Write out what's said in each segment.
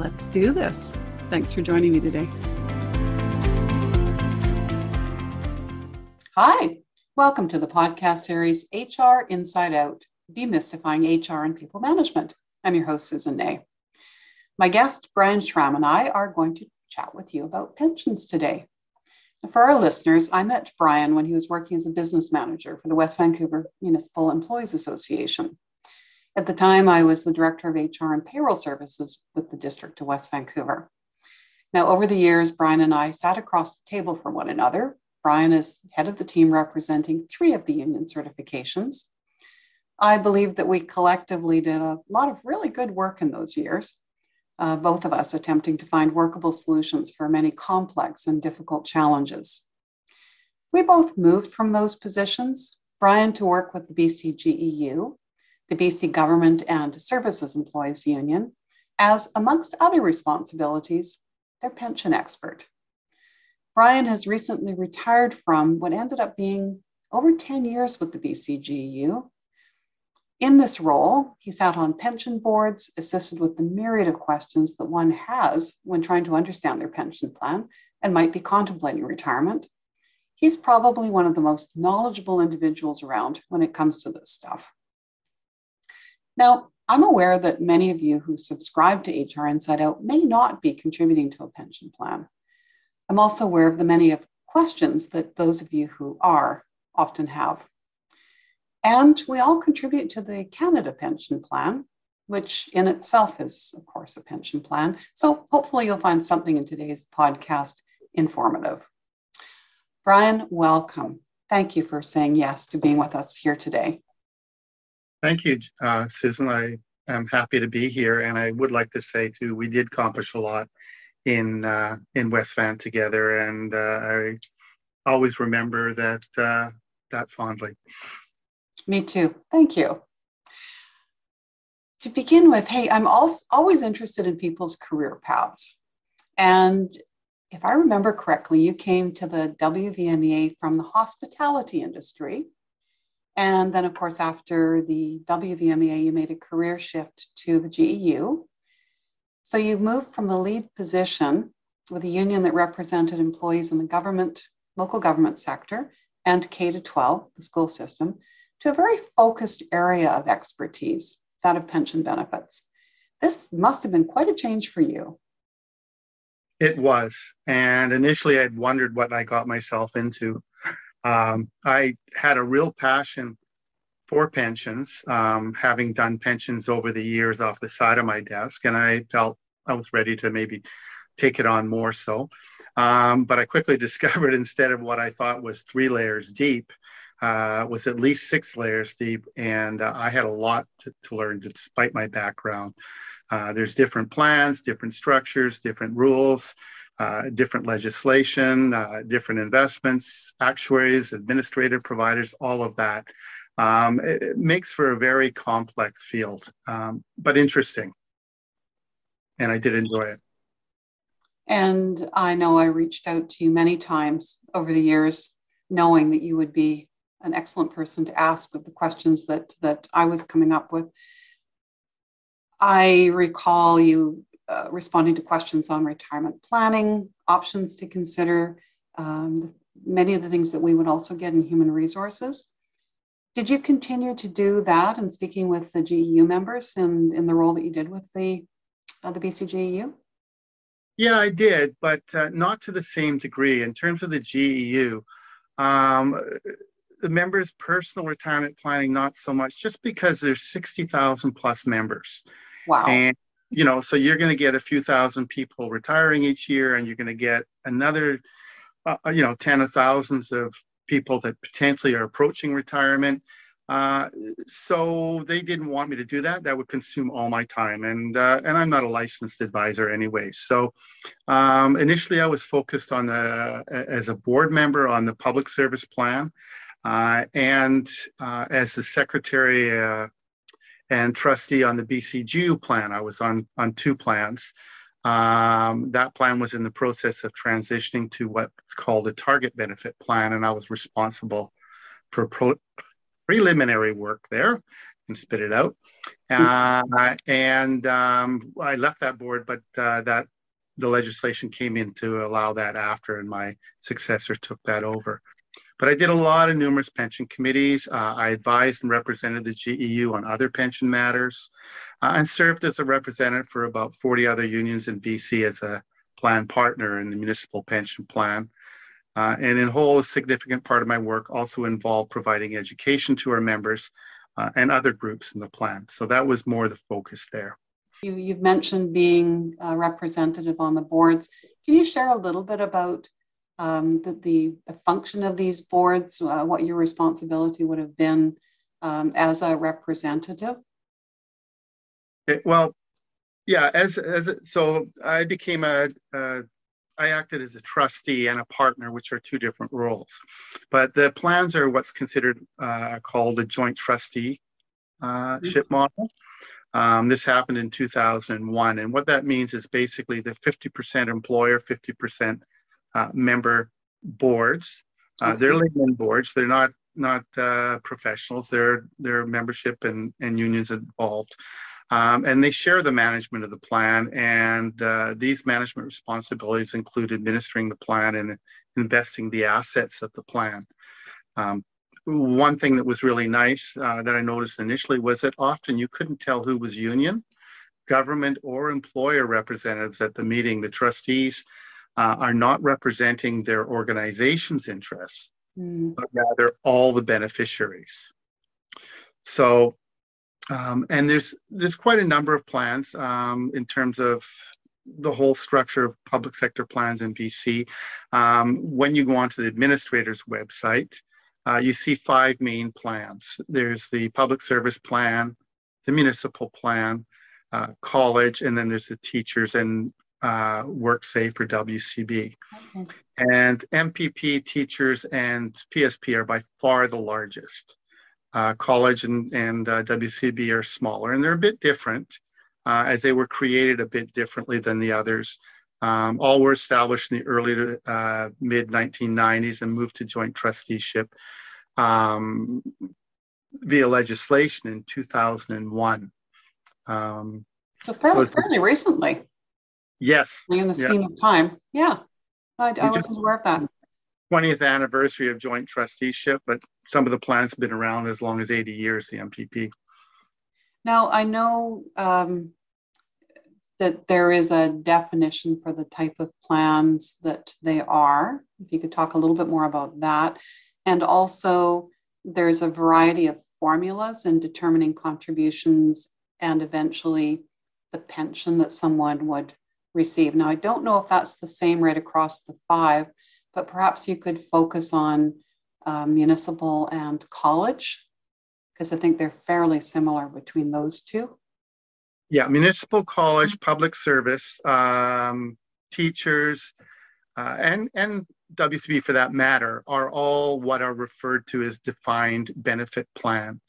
Let's do this. Thanks for joining me today. Hi, welcome to the podcast series HR Inside Out Demystifying HR and People Management. I'm your host, Susan Ney. My guest, Brian Schramm, and I are going to chat with you about pensions today. For our listeners, I met Brian when he was working as a business manager for the West Vancouver Municipal Employees Association. At the time, I was the director of HR and payroll services with the District of West Vancouver. Now, over the years, Brian and I sat across the table from one another. Brian is head of the team representing three of the union certifications. I believe that we collectively did a lot of really good work in those years, uh, both of us attempting to find workable solutions for many complex and difficult challenges. We both moved from those positions, Brian to work with the BCGEU, the BC Government and Services Employees Union, as, amongst other responsibilities, their pension expert. Brian has recently retired from what ended up being over 10 years with the BCGEU. In this role, he sat on pension boards, assisted with the myriad of questions that one has when trying to understand their pension plan and might be contemplating retirement. He's probably one of the most knowledgeable individuals around when it comes to this stuff. Now, I'm aware that many of you who subscribe to HR Inside Out may not be contributing to a pension plan. I'm also aware of the many of questions that those of you who are often have. And we all contribute to the Canada Pension Plan, which in itself is, of course, a pension plan. So hopefully you'll find something in today's podcast informative. Brian, welcome. Thank you for saying yes to being with us here today. Thank you, uh, Susan. I am happy to be here, and I would like to say too, we did accomplish a lot in uh, in West Van together, and uh, I always remember that uh, that fondly. Me too. Thank you. To begin with, hey, I'm also always interested in people's career paths, and if I remember correctly, you came to the WVMEA from the hospitality industry and then, of course, after the WVMEA, you made a career shift to the GEU. So you moved from the lead position with a union that represented employees in the government, local government sector, and K to 12, the school system, to a very focused area of expertise, that of pension benefits. This must have been quite a change for you. It was. And initially, I'd wondered what I got myself into. Um, I had a real passion for pensions, um, having done pensions over the years off the side of my desk, and I felt I was ready to maybe take it on more so. Um, but I quickly discovered instead of what I thought was three layers deep, uh, was at least six layers deep, and uh, I had a lot to, to learn despite my background. Uh, there's different plans, different structures, different rules different legislation, uh, different investments, actuaries, administrative providers, all of that. Um, it, it, makes for a very complex field, um, but interesting. And I did enjoy it. And I know I reached out to you many times over the years, knowing that you would be an excellent person to ask the questions that that I was coming up with. I recall you uh, responding to questions on retirement planning, options to consider, um, many of the things that we would also get in human resources. Did you continue to do that and speaking with the GEU members and in the role that you did with the, uh, the BCGEU? Yeah, I did, but uh, not to the same degree. In terms of the GEU, um, the members' personal retirement planning, not so much, just because there's 60,000 plus members. Wow. And, you know, so you're going to get a few thousand people retiring each year, and you're going to get another, uh, you know, ten of thousands of people that potentially are approaching retirement. Uh, so they didn't want me to do that. That would consume all my time, and uh, and I'm not a licensed advisor anyway. So um, initially, I was focused on the as a board member on the public service plan, uh, and uh, as the secretary uh, and trustee on the BCGEU plan. I was on on two plans. Um, that plan was in the process of transitioning to what's called a target benefit plan, and I was responsible for pro- preliminary work there and spit it out. Uh, and um, I left that board, but uh, that the legislation came in to allow that after, and my successor took that over. But I did a lot of numerous pension committees. Uh, I advised and represented the GEU on other pension matters uh, and served as a representative for about 40 other unions in BC as a plan partner in the municipal pension plan. Uh, and in whole, a significant part of my work also involved providing education to our members uh, and other groups in the plan. So that was more the focus there. You, you've mentioned being a representative on the boards. Can you share a little bit about um, the, the, the, function of these boards, uh, what your responsibility would have been um, as a representative? Okay, well, yeah, as, as so I became a, a I acted as a trustee and a partner, which are two different roles. But the plans are what's considered uh, called a joint trusteeship uh, mm-hmm. model. Um, this happened in 2001. And what that means is basically the 50% employer, 50% uh, member boards. Uh, okay. They're layman boards. They're not not uh, professionals. They're they're membership and, and unions involved. Um, and they share the management of the plan. And uh, these management responsibilities include administering the plan and investing the assets of the plan. Um, one thing that was really nice uh, that I noticed initially was that often you couldn't tell who was union, government, or employer representatives at the meeting. The trustees uh, are not representing their organization's interests, mm. but rather all the beneficiaries. So um, and there's there's quite a number of plans um, in terms of the whole structure of public sector plans in BC. Um, when you go onto the administrator's website, uh, you see five main plans. There's the public service plan, the municipal plan, uh, college, and then there's the teachers and uh, WorkSafe for WCB. Okay. And MPP, teachers, and PSP are by far the largest. Uh, college and, and uh, WCB are smaller, and they're a bit different uh, as they were created a bit differently than the others. Um, all were established in the early to uh, mid 1990s and moved to joint trusteeship um, via legislation in 2001. Um, so fairly, so fairly recently. Yes. In the scheme yeah. of time. Yeah. I, I wasn't aware of that. 20th anniversary of joint trusteeship, but some of the plans have been around as long as 80 years, the MPP. Now, I know um, that there is a definition for the type of plans that they are. If you could talk a little bit more about that. And also, there's a variety of formulas in determining contributions and eventually the pension that someone would receive. Now, I don't know if that's the same right across the five, but perhaps you could focus on uh, municipal and college, because I think they're fairly similar between those two. Yeah, municipal college, public service, um, teachers, uh, and and WCB for that matter are all what are referred to as defined benefit plans.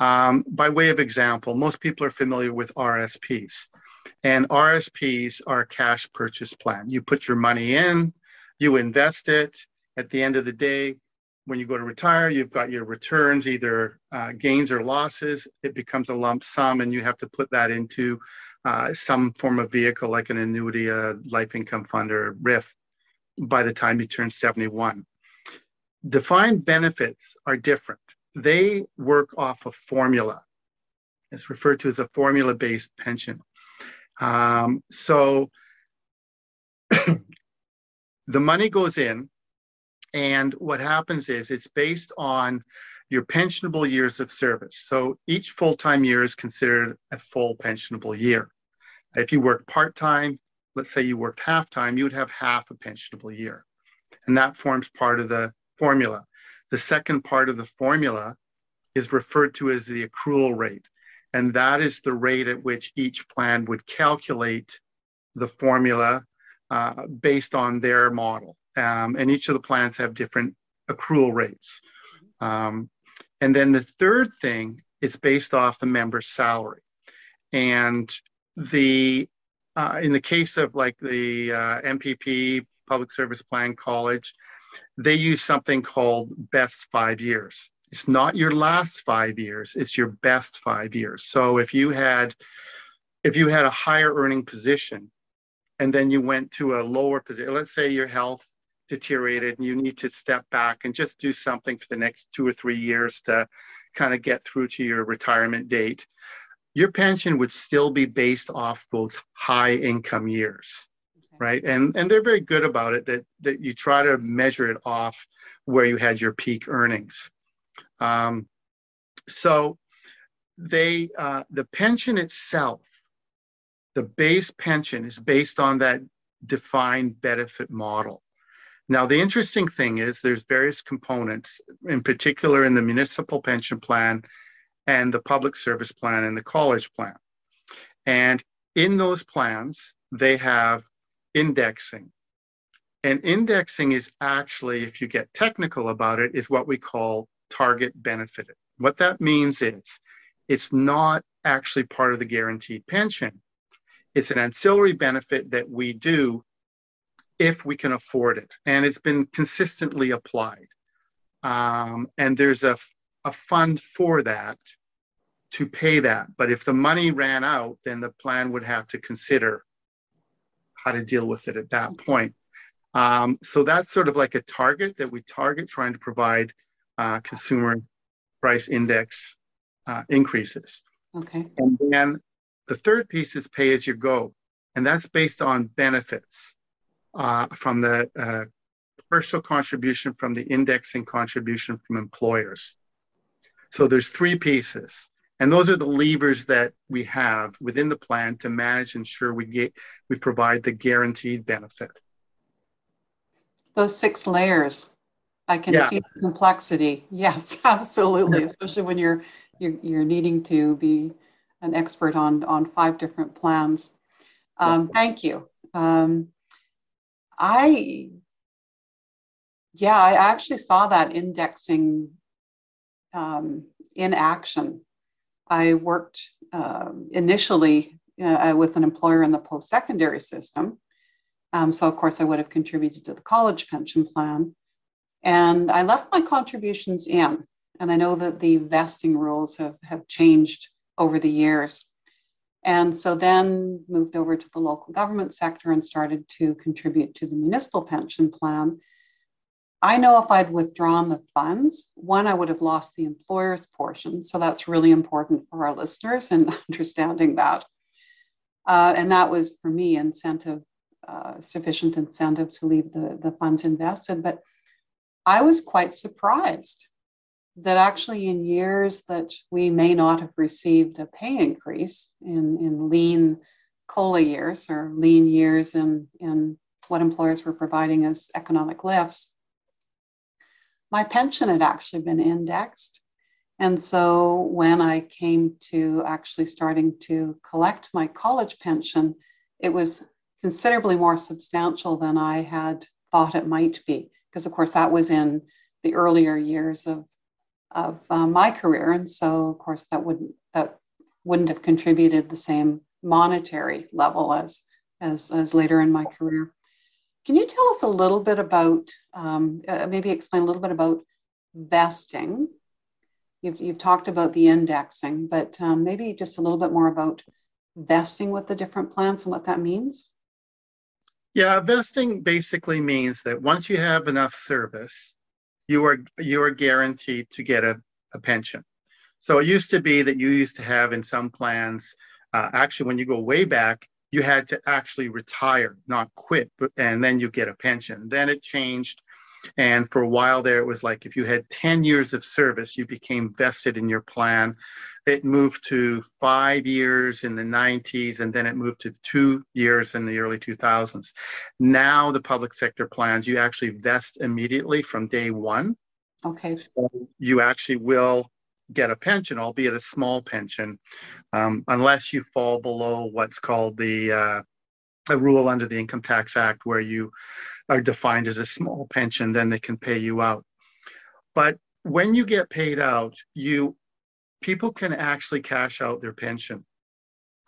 Um, by way of example, most people are familiar with RSPs, and RSPs are cash purchase plan. You put your money in, you invest it. At the end of the day, when you go to retire, you've got your returns, either uh, gains or losses. It becomes a lump sum, and you have to put that into uh, some form of vehicle like an annuity, a life income fund, or RRIF by the time you turn 71. Defined benefits are different. They work off a formula. It's referred to as a formula based pension. Um, so the money goes in, and what happens is it's based on your pensionable years of service. So each full time year is considered a full pensionable year. If you work part time, let's say you worked half time, you would have half a pensionable year. And that forms part of the formula. The second part of the formula is referred to as the accrual rate. And that is the rate at which each plan would calculate the formula uh, based on their model. Um, and each of the plans have different accrual rates. Um, and then the third thing, is based off the member's salary. And the uh, in the case of like the uh, MPP, Public Service Plan College, they use something called best five years. It's not your last five years, it's your best five years. So if you had if you had a higher earning position and then you went to a lower position, let's say your health deteriorated and you need to step back and just do something for the next two or three years to kind of get through to your retirement date, your pension would still be based off those high income years. Okay. Right. And and they're very good about it that that you try to measure it off where you had your peak earnings. Um, so they uh, the pension itself, the base pension is based on that defined benefit model. Now, the interesting thing is there's various components, in particular in the municipal pension plan and the public service plan and the college plan. And in those plans, they have indexing. And indexing is actually, if you get technical about it, is what we call target benefited. What that means is it's not actually part of the guaranteed pension. It's an ancillary benefit that we do if we can afford it. And it's been consistently applied. Um, and there's a, a fund for that to pay that. But if the money ran out, then the plan would have to consider how to deal with it at that point. Um, so that's sort of like a target that we target trying to provide uh, consumer price index uh, increases. Okay. And then the third piece is pay as you go, and that's based on benefits uh, from the uh, partial contribution from the indexing contribution from employers. So there's three pieces. And those are the levers that we have within the plan to manage and ensure we get we provide the guaranteed benefit. Those six layers. I can yeah. see the complexity. Yes, absolutely. Especially when you're, you're you're needing to be an expert on on five different plans. Um, thank you. Um, I, yeah, I actually saw that indexing um, in action. I worked uh, initially uh, with an employer in the post secondary system. Um, so, of course, I would have contributed to the college pension plan. And I left my contributions in. And I know that the vesting rules have, have changed over the years. And so then moved over to the local government sector and started to contribute to the municipal pension plan. I know if I'd withdrawn the funds, one, I would have lost the employer's portion. So that's really important for our listeners and understanding that. Uh, and that was for me incentive, uh, sufficient incentive to leave the, the funds invested. But I was quite surprised that actually in years that we may not have received a pay increase in, in lean COLA years or lean years in, in what employers were providing as economic lifts, my pension had actually been indexed. And so when I came to actually starting to collect my college pension, it was considerably more substantial than I had thought it might be. Because, of course, that was in the earlier years of of uh, my career, and so of course that wouldn't that wouldn't have contributed the same monetary level as as as later in my career. Can you tell us a little bit about um, uh, maybe explain a little bit about vesting? You've you've talked about the indexing, but um, maybe just a little bit more about vesting with the different plans and what that means. Yeah, vesting basically means that once you have enough service, you are you are guaranteed to get a, a pension. So it used to be that you used to have in some plans, uh, actually, when you go way back, you had to actually retire, not quit, but, and then you get a pension. Then it changed. And for a while there, it was like if you had 10 years of service, you became vested in your plan. It moved to five years in the 90s, and then it moved to two years in the early 2000s. Now, the public sector plans, you actually vest immediately from day one. Okay. So you actually will get a pension, albeit a small pension, um, unless you fall below what's called the uh, a rule under the Income Tax Act where you are defined as a small pension, then they can pay you out. But when you get paid out, you people can actually cash out their pension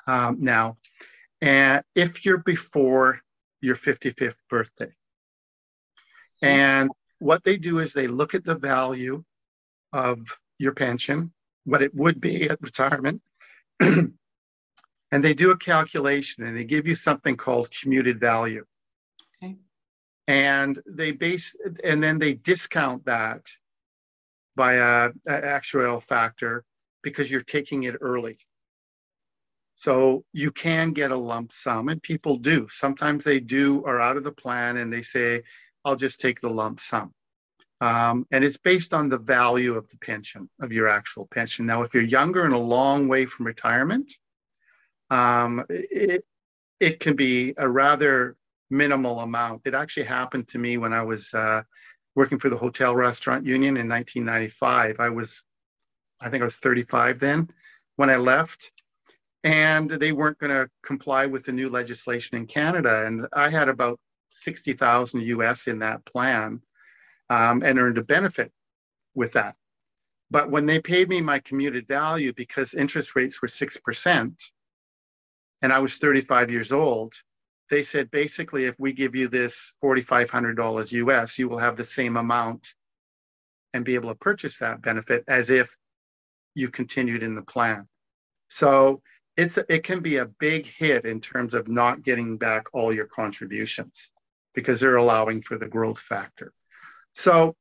um, now, and if you're before your 55th birthday, and what they do is they look at the value of your pension, what it would be at retirement, they do a calculation and they give you something called commuted value. Okay. And they base and then they discount that by a, a actuarial factor because you're taking it early. So you can get a lump sum, and people do. Sometimes they do are out of the plan and they say, I'll just take the lump sum. Um, and it's based on the value of the pension, of your actual pension. Now, if you're younger and a long way from retirement, um, it, it can be a rather minimal amount. It actually happened to me when I was uh, working for the Hotel Restaurant Union in 1995. I was, I think I was 35 then when I left. And they weren't going to comply with the new legislation in Canada. And I had about 60,000 US in that plan um, and earned a benefit with that. But when they paid me my commuted value because interest rates were 6% and I was 35 years old, they said basically if we give you this $4,500 US, you will have the same amount and be able to purchase that benefit as if you continued in the plan. So it's it can be a big hit in terms of not getting back all your contributions because they're allowing for the growth factor. So,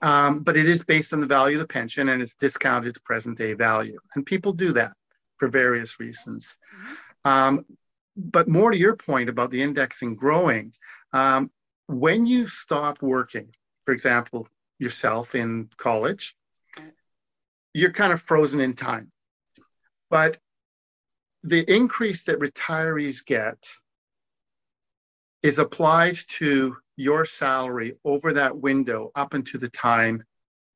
um, but it is based on the value of the pension and it's discounted to present day value. And people do that for various reasons. Mm-hmm. Um, but more to your point about the indexing growing, um, when you stop working, for example, yourself in college, you're kind of frozen in time. But the increase that retirees get is applied to your salary over that window up until the time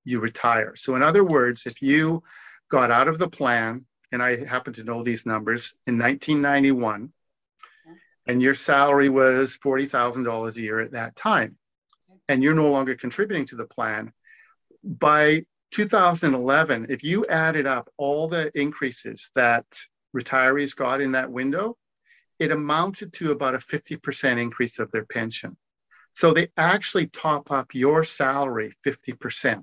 you retire. So, in other words, if you got out of the plan, and I happen to know these numbers, in 1991, and your salary was $40,000 a year at that time, and you're no longer contributing to the plan, by 2011, if you added up all the increases that retirees got in that window, it amounted to about a 50% increase of their pension. So they actually top up your salary 50%,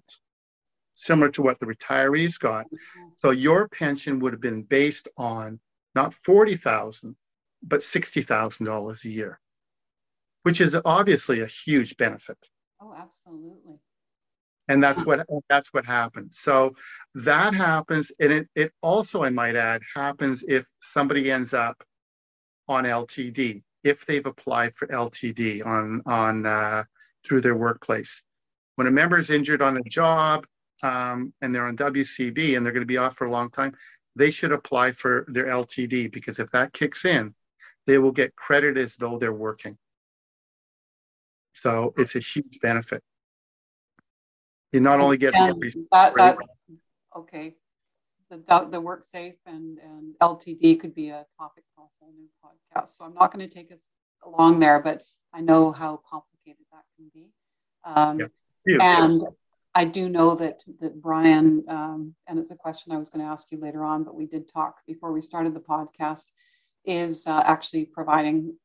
similar to what the retirees got. So your pension would have been based on not 40,000, but $60,000 a year, which is obviously a huge benefit. Oh, absolutely. And that's what that's what happens. So that happens, and it, it also, I might add, happens if somebody ends up on LTD if they've applied for LTD on on uh, through their workplace. When a member is injured on a job um, and they're on WCB and they're going to be off for a long time, they should apply for their LTD because if that kicks in, they will get credit as though they're working. So it's a huge benefit. You not only get the that, that, okay, the, the work safe and, and LTD could be a topic for a whole new podcast. So I'm not going to take us along there, but I know how complicated that can be. Um, yeah. And I do know that that Brian, um, and it's a question I was going to ask you later on, but we did talk before we started the podcast, is uh, actually providing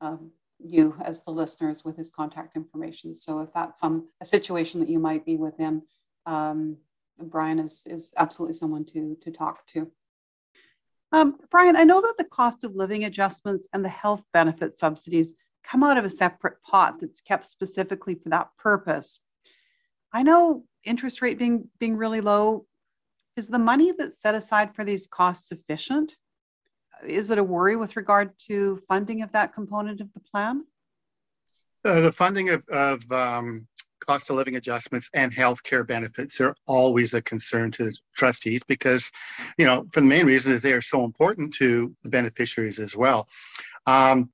um, you as the listeners with his contact information. So if that's some a situation that you might be within, um, Brian is, is absolutely someone to, to talk to. Um, Brian, I know that the cost of living adjustments and the health benefit subsidies come out of a separate pot that's kept specifically for that purpose. I know interest rate being being really low. Is the money that's set aside for these costs sufficient? is it a worry with regard to funding of that component of the plan? Uh, the funding of, of um, cost of living adjustments and health care benefits are always a concern to trustees because, you know, for the main reason is they are so important to the beneficiaries as well. Um,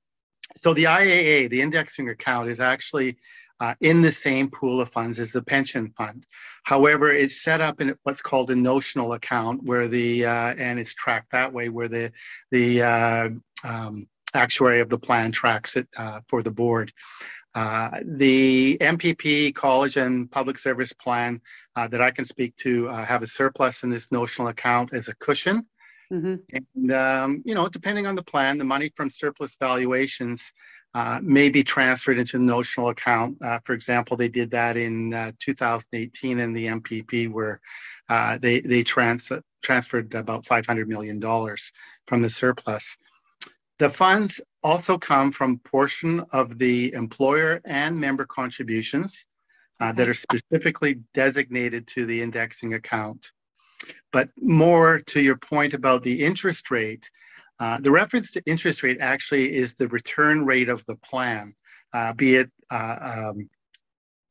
so the IAA, the indexing account, is actually uh, in the same pool of funds as the pension fund. However, it's set up in what's called a notional account, where the uh, and it's tracked that way, where the the uh, um, actuary of the plan tracks it uh, for the board. Uh, the MPP college and public service plan uh, that I can speak to have a surplus in this notional account as a cushion. Mm-hmm. And, um, you know, depending on the plan, the money from surplus valuations uh, may be transferred into the notional account. Uh, for example, they did that in uh, 2018 in the MPP, where uh, they they trans- transferred about 500 million dollars from the surplus. The funds also come from portion of the employer and member contributions uh, that are specifically designated to the indexing account. But more to your point about the interest rate, uh, the reference to interest rate actually is the return rate of the plan, uh, be it uh, um,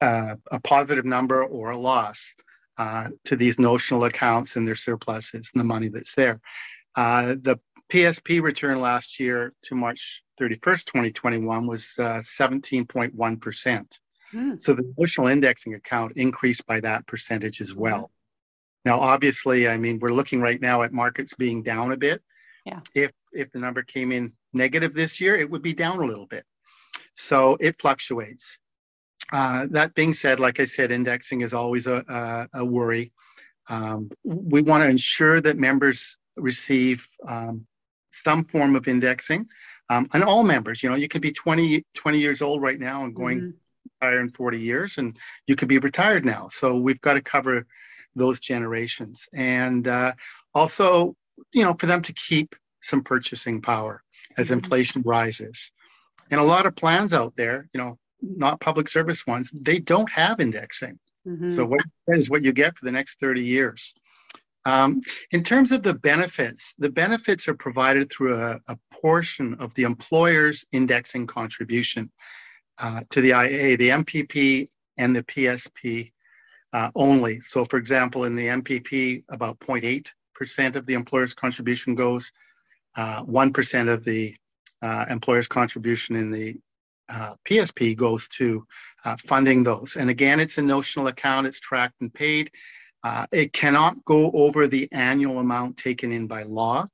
uh, a positive number or a loss uh, to these notional accounts and their surpluses and the money that's there. the PSP return last year to March 31st, 2021 was 17.1%. Mm. So the notional indexing account increased by that percentage as well. Now, obviously, I mean, we're looking right now at markets being down a bit. Yeah. If if the number came in negative this year, it would be down a little bit. So it fluctuates. Uh, that being said, like I said, indexing is always a, a, a worry. Um, we want to ensure that members receive um, some form of indexing. Um, and all members, you know, you could be 20, 20 years old right now and going mm-hmm. retire in 40 years, and you could be retired now. So we've got to cover those generations. And uh, also, you know, for them to keep some purchasing power as mm-hmm. inflation rises. And a lot of plans out there, you know, not public service ones, they don't have indexing. Mm-hmm. So what is what you get for the next 30 years. Um, in terms of the benefits, the benefits are provided through a, a portion of the employer's indexing contribution uh, to the IA, the MPP and the PSP uh, only. So, for example, in the MPP, about 0.8 percent of the employer's contribution goes. Uh, one uh, of the uh, employer's contribution in the uh, PSP goes to uh, funding those. And again, it's a notional account. It's tracked and paid. Uh, it cannot go over the annual amount taken in by law.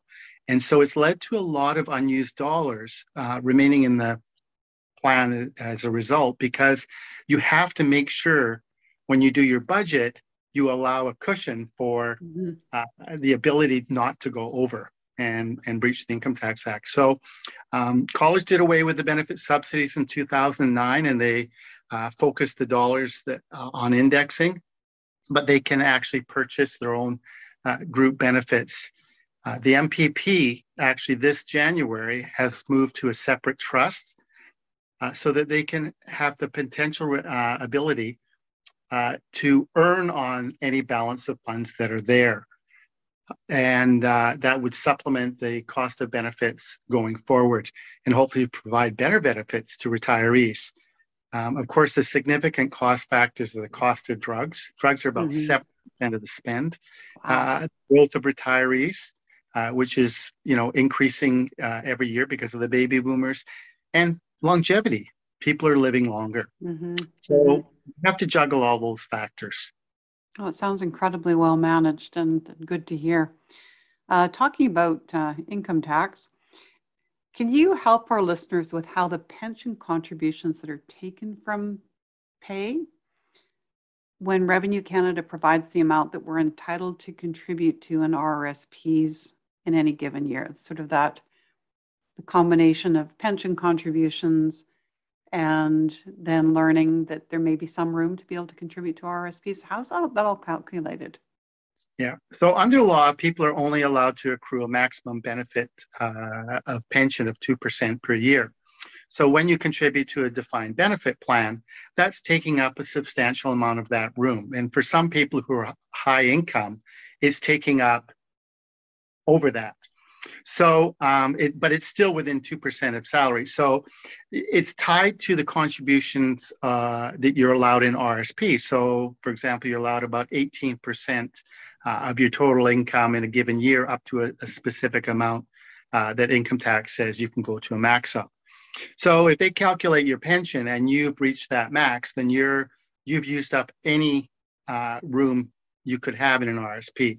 And so it's led to a lot of unused dollars remaining in the plan as a result because you have to make sure when you do your budget you allow a cushion for mm-hmm. uh, the ability not to go over and, and breach the Income Tax Act. So, um, college did away with the benefit subsidies in 2009 and they uh, focused the dollars that, uh, on indexing, but they can actually purchase their own uh, group benefits. Uh, the MPP actually this January has moved to a separate trust uh, so that they can have the potential ability uh, to earn on any balance of funds that are there. And uh, that would supplement the cost of benefits going forward and hopefully provide better benefits to retirees. Um, of course, the significant cost factors are the cost of drugs. Drugs are about mm-hmm. 7% of the spend. Wow. Uh, growth of retirees, uh, which is you know increasing uh, every year because of the baby boomers, and longevity people are living longer. Mm-hmm. So mm-hmm. You have to juggle all those factors. Oh, it sounds incredibly well managed and good to hear. Uh, talking about uh, income tax, can you help our listeners with how the pension contributions that are taken from pay when Revenue Canada provides the amount that we're entitled to contribute to an RRSPs in any given year? It's sort of that the combination of pension contributions, and then learning that there may be some room to be able to contribute to RSPs. How's that, that all calculated? Yeah. So under law, people are only allowed to accrue a maximum benefit uh, of pension of 2% per year. So when you contribute to a defined benefit plan, that's taking up a substantial amount of that room. And for some people who are high income, it's taking up over that. So, um, it, but it's still within 2% of salary. So it's tied to the contributions uh, that you're allowed in RSP. So, for example, you're allowed about 18% uh, of your total income in a given year up to a, a specific amount uh, that income tax says you can go to a max of. So if they calculate your pension and you've reached that max, then you're you've used up any uh, room you could have in an RSP.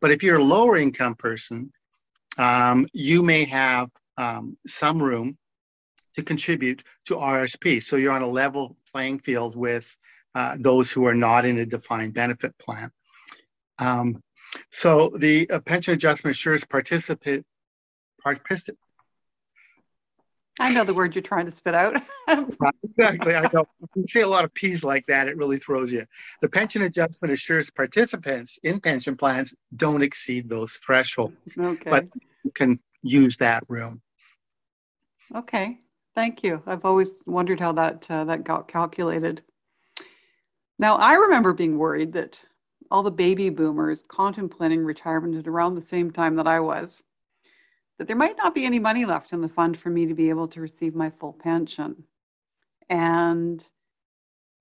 But if you're a lower income person, um, you may have um, some room to contribute to RSP. So you're on a level playing field with uh, those who are not in a defined benefit plan. Um, so the uh, pension adjustment participant, participant I know the word you're trying to spit out. exactly. I know. You say a lot of P's like that, it really throws you. The pension adjustment assures participants in pension plans don't exceed those thresholds. Okay. But you can use that room. Okay. Thank you. I've always wondered how that uh, that got calculated. Now, I remember being worried that all the baby boomers contemplating retirement at around the same time that I was that there might not be any money left in the fund for me to be able to receive my full pension. And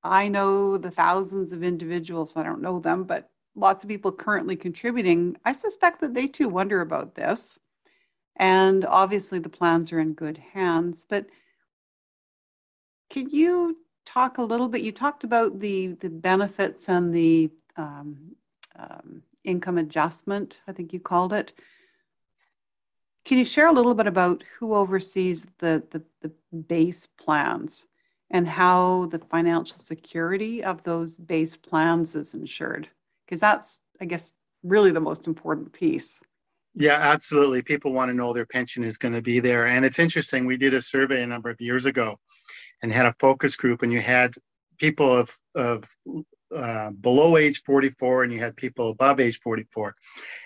I know the thousands of individuals, I don't know them, but lots of people currently contributing. I suspect that they too wonder about this. And obviously, the plans are in good hands. But can you talk a little bit? You talked about the, the benefits and the um, um, income adjustment, I think you called it. Can you share a little bit about who oversees the, the, the base plans and how the financial security of those base plans is insured? Because that's, I guess, really the most important piece. Yeah, absolutely. People want to know their pension is going to be there. And it's interesting. We did a survey a number of years ago and had a focus group, and you had people of, of uh, below age 44 and you had people above age 44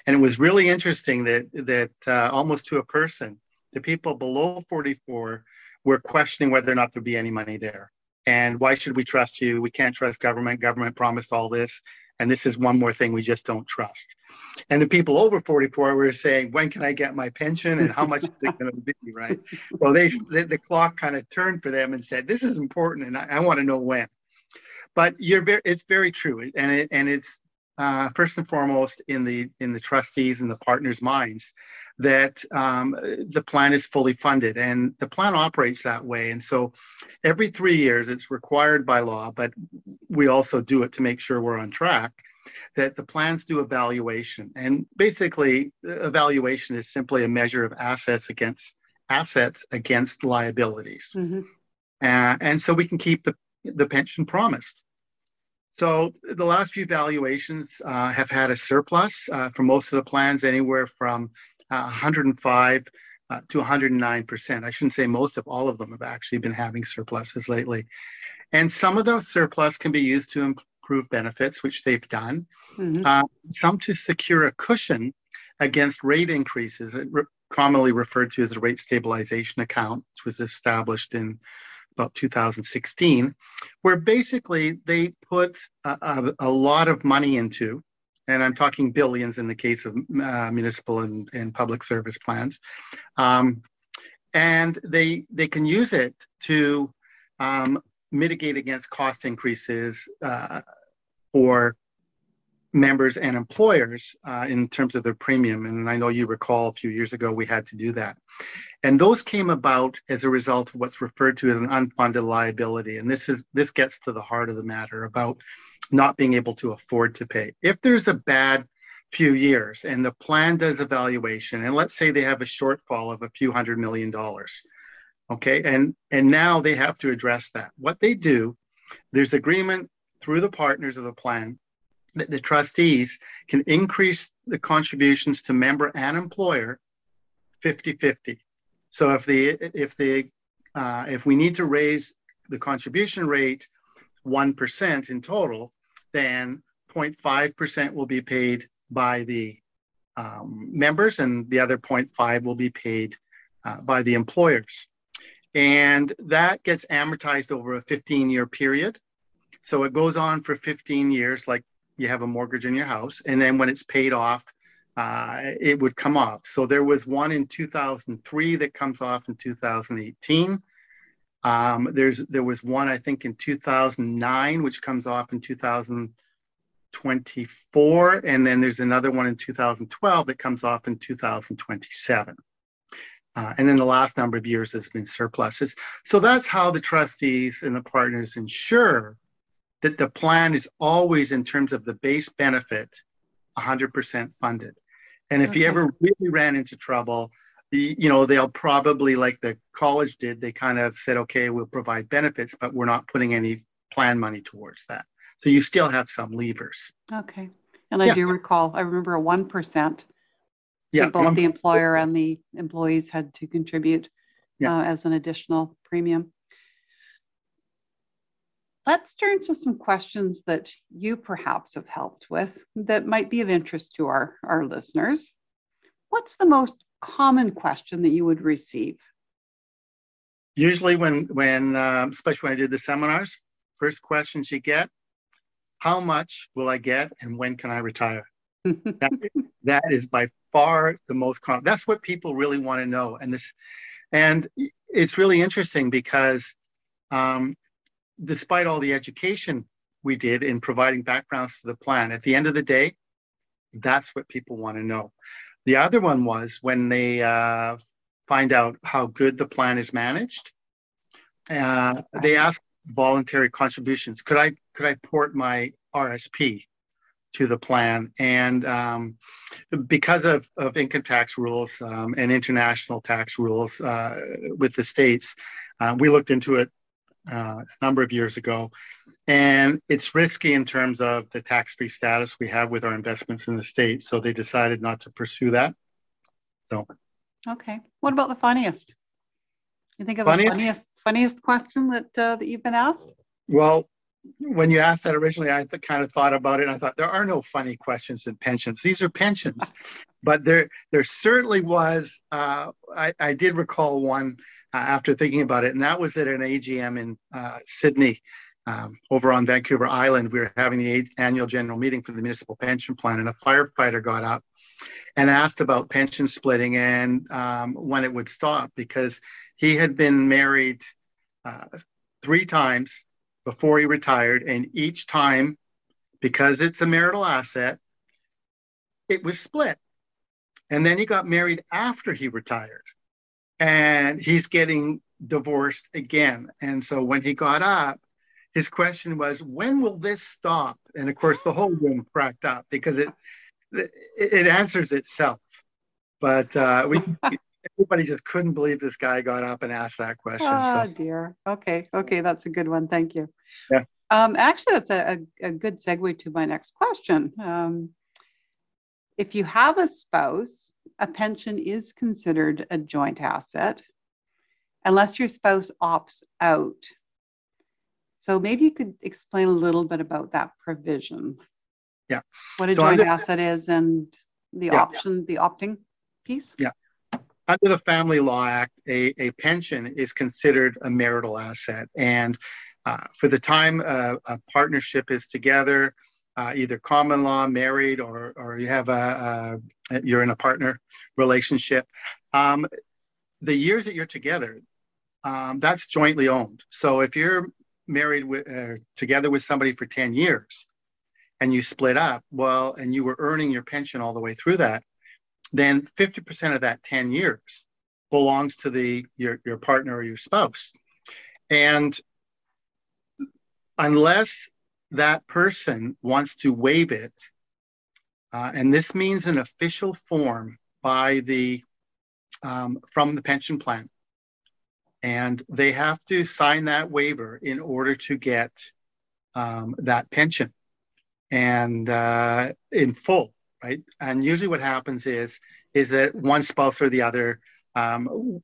and it was really interesting that that uh, almost to a person the people below 44 were questioning whether or not there'd be any money there. And why should we trust you? We can't trust government. Government promised all this and this is one more thing we just don't trust. And the people over 44 were saying when can i get my pension and how much is it going to be? Right? Well they the, the clock kind of turned for them and said this is important and i, I want to know when but you're very, it's very true, and it, and it's uh, first and foremost in the in the trustees and the partners' minds that um, the plan is fully funded, and the plan operates that way. And so, every three years, it's required by law, but we also do it to make sure we're on track. That the plans do evaluation, and basically, evaluation is simply a measure of assets against assets against liabilities. Mm-hmm. Uh, and so we can keep the the pension promised. So the last few valuations uh, have had a surplus uh, for most of the plans, anywhere from uh, 105 uh, to 109 percent. I shouldn't say most of all of them have actually been having surpluses lately, and some of those surplus can be used to improve benefits, which they've done. Mm-hmm. Uh, some to secure a cushion against rate increases, re- commonly referred to as the rate stabilization account, which was established in about 2016, where basically they put a, a, a, lot of money into, and I'm talking billions in the case of uh, municipal and, and public service plans, um, and they they can use it to um, mitigate against cost increases uh, for members and employers uh, in terms of their premium. And I know you recall a few years ago we had to do that. And those came about as a result of what's referred to as an unfunded liability. And this is this gets to the heart of the matter about not being able to afford to pay. If there's a bad few years and the plan does evaluation, and let's say they have a shortfall of a few hundred million dollars, okay, and and now they have to address that. What they do, there's agreement through the partners of the plan that the trustees can increase the contributions to member and employer 50-50 so if the if the uh, if we need to raise the contribution rate one percent in total, then 0.5 percent will be paid by the um, members, and the other 0.5 will be paid uh, by the employers. And that gets amortized over a 15 year period. So it goes on for 15 years, like you have a mortgage in your house. And then when it's paid off, uh, it would come off. So there was one in 2003 that comes off in 2018. Um, there's there was one I think in 2009 which comes off in 2024, and then there's another one in 2012 that comes off in 2027. Uh, and then the last number of years has been surpluses. So that's how the trustees and the partners ensure that the plan is always in terms of the base benefit 100% funded. And if okay. you ever really ran into trouble, you know, they'll probably, like the college did, they kind of said, okay, we'll provide benefits, but we're not putting any plan money towards that. So you still have some levers. Okay. And I yeah. do recall, I remember a 1%. Yeah. Both 1%. the employer and the employees had to contribute yeah. uh, as an additional premium. Let's turn to some questions that you perhaps have helped with that might be of interest to our, our listeners. What's the most common question that you would receive? Usually, when, when uh, especially when I do the seminars, first questions you get how much will I get and when can I retire? that, that is by far the most common. That's what people really want to know. And this, and it's really interesting because um, despite all the education we did in providing backgrounds to the plan, at the end of the day, that's what people want to know. The other one was when they uh, find out how good the plan is managed. Uh, they ask voluntary contributions. Could I could I port my RSP to the plan? And um, because of, of income tax rules um, and international tax rules uh, with the states, uh, we looked into it uh, a number of years ago. And it's risky in terms of the tax free status we have with our investments in the state. So they decided not to pursue that. So, okay. What about the funniest? You think of funniest? the funniest, funniest question that, uh, that you've been asked? Well, when you asked that originally, I th- kind of thought about it. And I thought there are no funny questions in pensions. These are pensions, but there there certainly was. Uh, I, I did recall one uh, after thinking about it, and that was at an AGM in uh, Sidney, um, over on Vancouver Island. We were having the annual general meeting for the municipal pension plan, and a firefighter got up and asked about pension splitting and um, when it would stop because he had been married uh, three times before he retired, and each time, because it's a marital asset, it was split. And then he got married after he retired and he's getting divorced again. And so when he got up, his question was, "When will this stop?" And of course, the whole room cracked up because it it, it answers itself. But uh, we everybody just couldn't believe this guy got up and asked that question. Oh so. dear. Okay. Okay, that's a good one. Thank you. Yeah. Um, actually, that's a, a, a, good segue to my next question. Um, if you have a spouse, a pension is considered a joint asset unless your spouse opts out. So maybe you could explain a little bit about that provision. Yeah. What a so joint under, asset is and the yeah, option, yeah. the opting piece. Yeah. Under the Family Law Act, a, a pension is considered a marital asset. And uh, for the time uh, a partnership is together, uh, either common law, married, or, or you have a, a you're in a partner relationship. Um, the years that you're together, um, that's jointly owned. So if you're married with, uh, together with somebody for 10 years and you split up, well, and you were earning your pension all the way through that, then 50% of that 10 years belongs to the your, your partner or your spouse. And unless that person wants to waive it, uh, and this means an official form by the um, from the pension plan, and they have to sign that waiver in order to get um, that pension and uh, in full, right? And usually, what happens is is that one spouse or the other, um,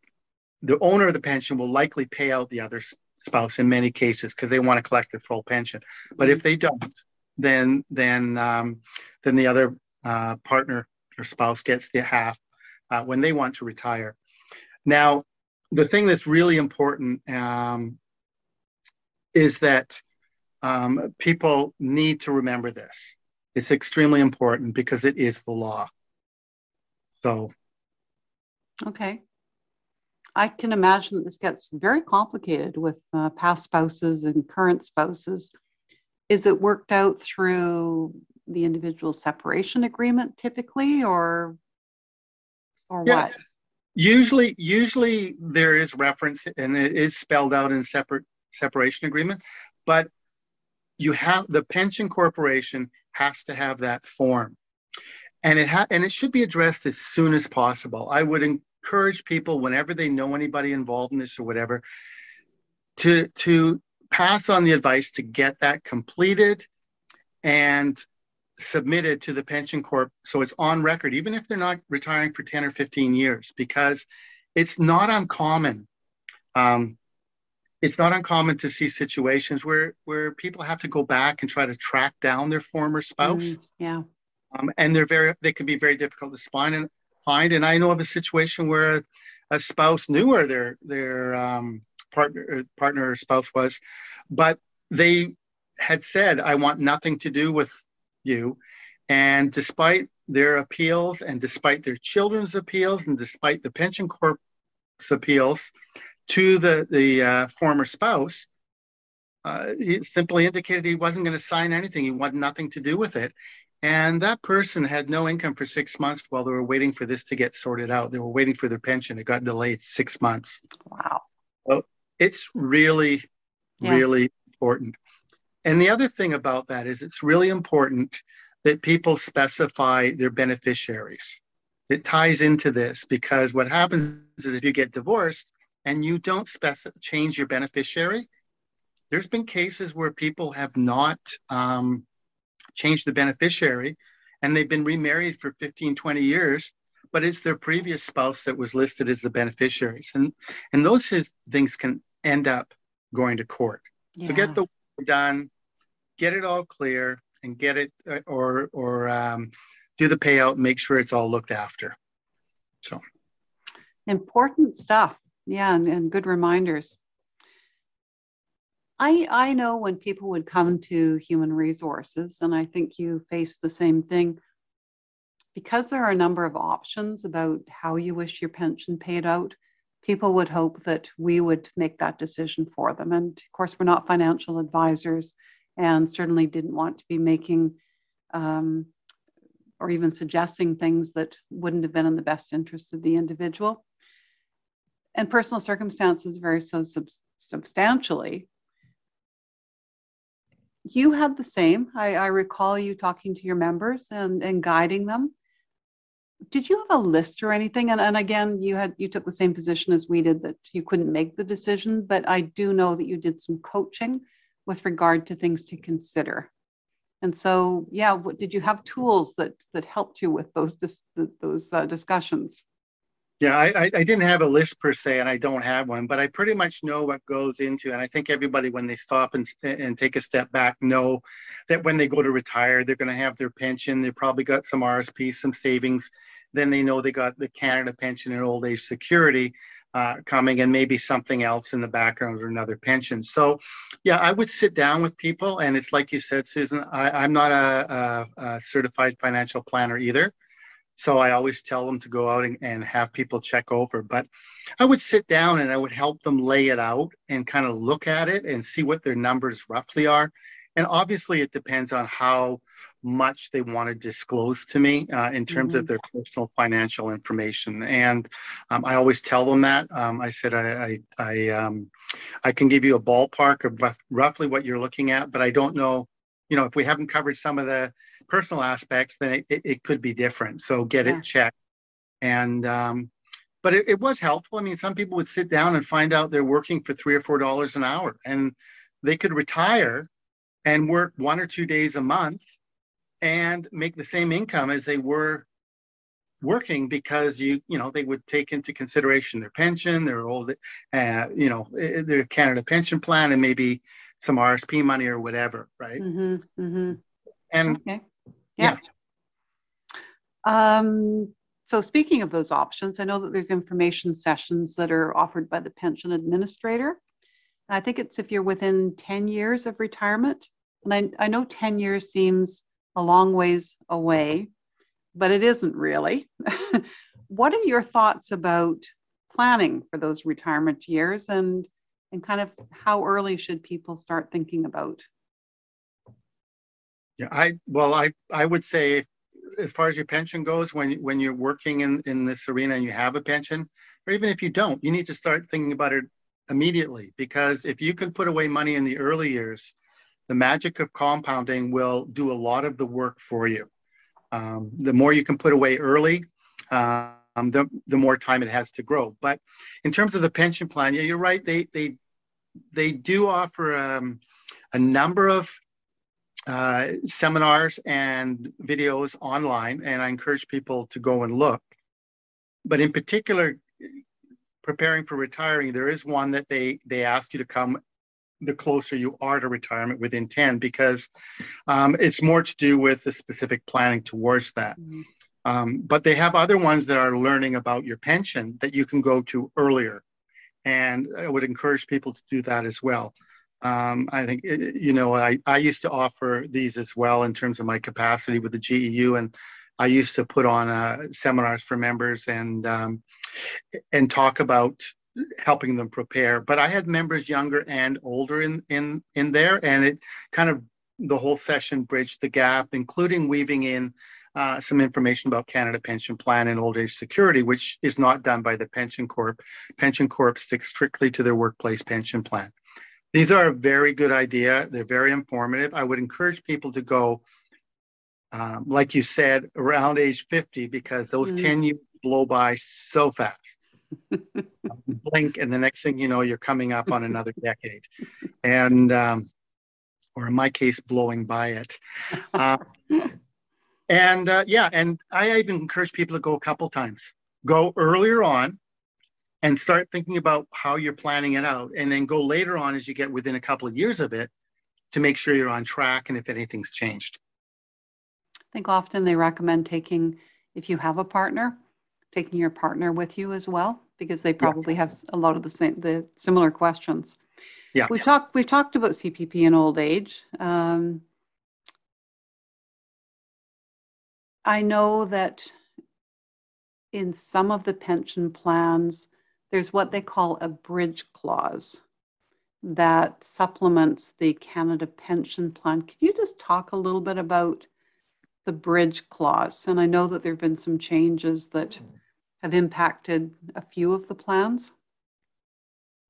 the owner of the pension will likely pay out the other spouse in many cases because they want to collect their full pension. But if they don't, then then um, then the other uh, partner or spouse gets the half uh, when they want to retire. Now, the thing that's really important um, is that um, people need to remember this. It's extremely important because it is the law. So, okay. I can imagine that this gets very complicated with uh, past spouses and current spouses. Is it worked out through the individual separation agreement typically, or or yeah, what? Usually, usually there is reference and it is spelled out in separate separation agreement, but you have the pension corporation has to have that form and it ha- and it should be addressed as soon as possible i would encourage people whenever they know anybody involved in this or whatever to to pass on the advice to get that completed and submitted to the pension corp so it's on record even if they're not retiring for 10 or 15 years because it's not uncommon um, it's not uncommon to see situations where where people have to go back and try to track down their former spouse. Mm, yeah. Um, and they're very they can be very difficult to find and And I know of a situation where a spouse knew where their their um, partner uh, partner or spouse was, but they had said, "I want nothing to do with you." And despite their appeals, and despite their children's appeals, and despite the pension corp's appeals, to the the uh, former spouse, uh, he simply indicated he wasn't going to sign anything. He wanted nothing to do with it. And that person had no income for six months while they were waiting for this to get sorted out. They were waiting for their pension. It got delayed six months. Wow. So it's really, yeah. really important. And the other thing about that is it's really important that people specify their beneficiaries. It ties into this because what happens is if you get divorced, and you don't specify change your beneficiary, there's been cases where people have not um, changed the beneficiary and they've been remarried for 15, 20 years, but it's their previous spouse that was listed as the beneficiaries. And, and those things can end up going to court. Yeah. So get the work done, get it all clear, and get it uh, or, or um, do the payout, make sure it's all looked after. So important stuff yeah and, and good reminders I, I know when people would come to human resources, and I think you face the same thing, because there are a number of options about how you wish your pension paid out, people would hope that we would make that decision for them. And of course, we're not financial advisors and certainly didn't want to be making um, or even suggesting things that wouldn't have been in the best interest of the individual and personal circumstances vary so sub- substantially. You had the same. I, I recall you talking to your members and, and guiding them. Did you have a list or anything? And, and again, you had you took the same position as we did that you couldn't make the decision, but I do know that you did some coaching with regard to things to consider. And so, yeah, what, did you have tools that that helped you with those dis, those uh, discussions? Yeah, I, I didn't have a list per se, and I don't have one, but I pretty much know what goes into. And I think everybody, when they stop and and take a step back, know that when they go to retire, they're going to have their pension. They probably got some RSP, some savings. Then they know they got the Canada pension and old age security uh, coming, and maybe something else in the background or another pension. So, yeah, I would sit down with people, and it's like you said, Susan. I, am not a, a, a certified financial planner either. So I always tell them to go out and, and have people check over. But I would sit down and I would help them lay it out and kind of look at it and see what their numbers roughly are. And obviously, it depends on how much they want to disclose to me uh, in terms mm-hmm. of their personal financial information. And um, I always tell them that. Um, I said I I I, um, I, can give you a ballpark of rough, roughly what you're looking at, but I don't know. You know, if we haven't covered some of the personal aspects, then it, it, it could be different. So get yeah. it checked. And, um, but it, it was helpful. I mean, some people would sit down and find out they're working for three or four dollars an hour and they could retire and work one or two days a month and make the same income as they were working because you you know they would take into consideration their pension their old uh, you know their canada pension plan and maybe some rsp money or whatever right mm-hmm, mm-hmm. and okay. Yeah. Um, so, speaking of those options, I know that there's information sessions that are offered by the pension administrator. I think it's if you're within 10 years of retirement. And I, I know 10 years seems a long ways away, but it isn't really. what are your thoughts about planning for those retirement years and and kind of how early should people start thinking about yeah i well i i would say as far as your pension goes when when you're working in in this arena and you have a pension or even if you don't you need to start thinking about it immediately. Because if you can put away money in the early years the magic of compounding will do a lot of the work for you. Um, the more you can put away early um, the, the more time it has to grow. But in terms of the pension plan yeah you're right. They they they do offer um, a number of uh, seminars and videos online, and I encourage people to go and look. But in particular, preparing for retiring, there is one that they they ask you to come the closer you are to retirement within 10 because um, it's more to do with the specific planning towards that. Mm-hmm. Um, but they have other ones that are learning about your pension that you can go to earlier. And I would encourage people to do that as well. Um, I think, you know, I, I used to offer these as well in terms of my capacity with the GEU. And I used to put on uh, seminars for members and, um, and talk about helping them prepare. But I had members younger and older in, in, in there. And it kind of, the whole session bridged the gap, including weaving in uh, some information about Canada Pension Plan and Old Age Security, which is not done by the Pension Corp. Pension Corp sticks strictly to their workplace pension plan. These are a very good idea. They're very informative. I would encourage people to go, um, like you said, around age 50 because those mm. 10 years blow by so fast. blink, and the next thing you know, you're coming up on another decade. And, um, or in my case, blowing by it. Uh, and uh, yeah, and I even encourage people to go a couple times. Go earlier on and start thinking about how you're planning it out and then go later on as you get within a couple of years of it to make sure you're on track and if anything's changed. I think often they recommend taking if you have a partner taking your partner with you as well because they probably yeah. have a lot of the same the similar questions. Yeah. We've talked we've talked about cpp in old age. Um, i know that in some of the pension plans there's what they call a bridge clause that supplements the Canada Pension Plan. Can you just talk a little bit about the bridge clause? And I know that there have been some changes that have impacted a few of the plans.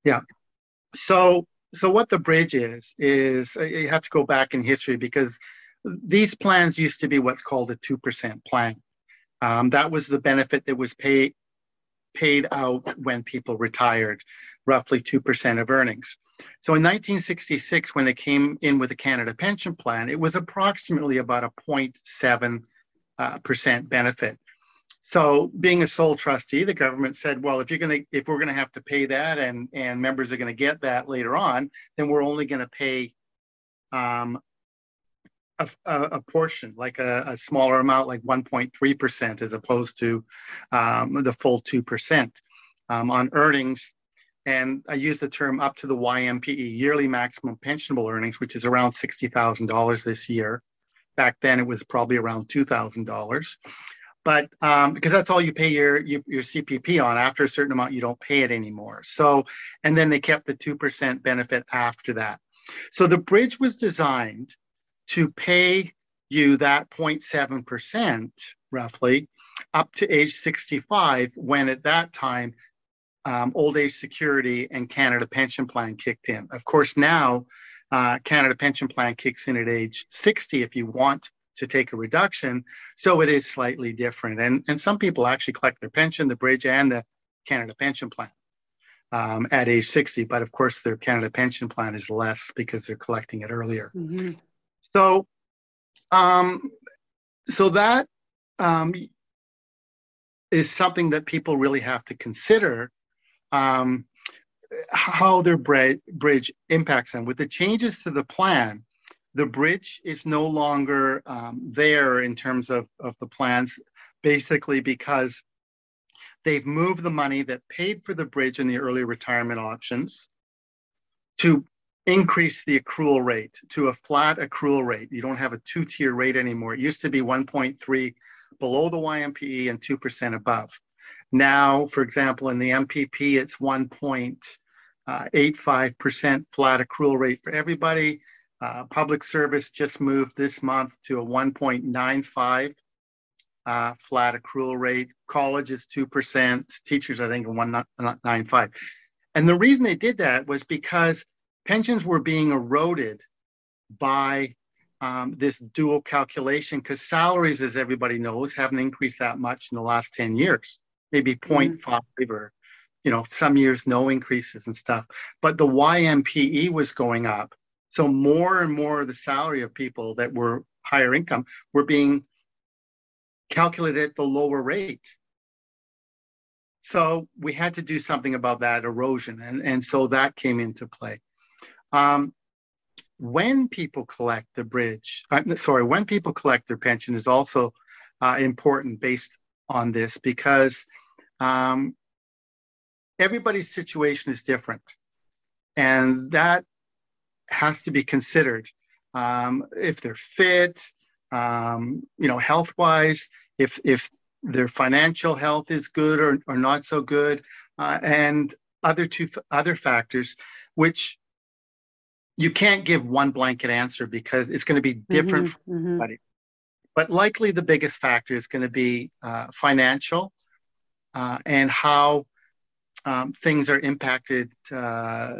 Yeah. So so what the bridge is is uh, you have to go back in history because these plans used to be what's called a 2% plan. Um, that was the benefit that was paid paid out when people retired, roughly 2% of earnings. So in 1966, when they came in with the Canada Pension Plan, it was approximately about a 0.7 uh, percent benefit. So being a sole trustee, the government said, well, if you're to, if we're going to have to pay that and, and members are going to get that later on, then we're only going to pay um, a, a, portion, like a, a, smaller amount, like 1.3%, as opposed to um, the full 2% um, on earnings. And I use the term up to the YMPE, yearly maximum pensionable earnings, which is around $60,000 this year. Back then, it was probably around $2,000. But um, because that's all you pay your, your, your CPP on, after a certain amount, you don't pay it anymore. So, and then they kept the 2% benefit after that. So the bridge was designed to pay you that 0.7% roughly up to age 65 when at that time um, old age security and Canada pension plan kicked in. Of course, now uh, Canada pension plan kicks in at age 60 if you want to take a reduction. So it is slightly different. And, and some people actually collect their pension, the bridge, and the Canada pension plan um, at age 60. But of course, their Canada pension plan is less because they're collecting it earlier. Mm-hmm. So, um, so that um, is something that people really have to consider um, how their bridge impacts them. With the changes to the plan, the bridge is no longer um, there in terms of, of the plans, basically because they've moved the money that paid for the bridge and the early retirement options to increase the accrual rate to a flat accrual rate. You don't have a two tier rate anymore. It used to be 1.3 below the YMPE and 2% above. Now, for example, in the MPP, it's 1.85% flat accrual rate for everybody. Uh, public service just moved this month to a 1.95 uh, flat accrual rate. College is 2%. Teachers, I think, are 1.95. And the reason they did that was because pensions were being eroded by um, this dual calculation because salaries, as everybody knows, haven't increased that much in the last 10 years, maybe mm-hmm. 0.5 or, you know, some years no increases and stuff. But the YMPE was going up. So more and more of the salary of people that were higher income were being calculated at the lower rate. So we had to do something about that erosion. And, and so that came into play. Um, when people collect the bridge, uh, sorry, when people collect their pension is also uh, important based on this because um, everybody's situation is different. And that has to be considered. Um, if they're fit, um, you know, health wise, if, if their financial health is good or, or not so good, uh, and other two other factors, which you can't give one blanket answer because it's going to be different mm-hmm, for mm-hmm. everybody. But likely the biggest factor is going to be uh, financial uh, and how um, things are impacted uh,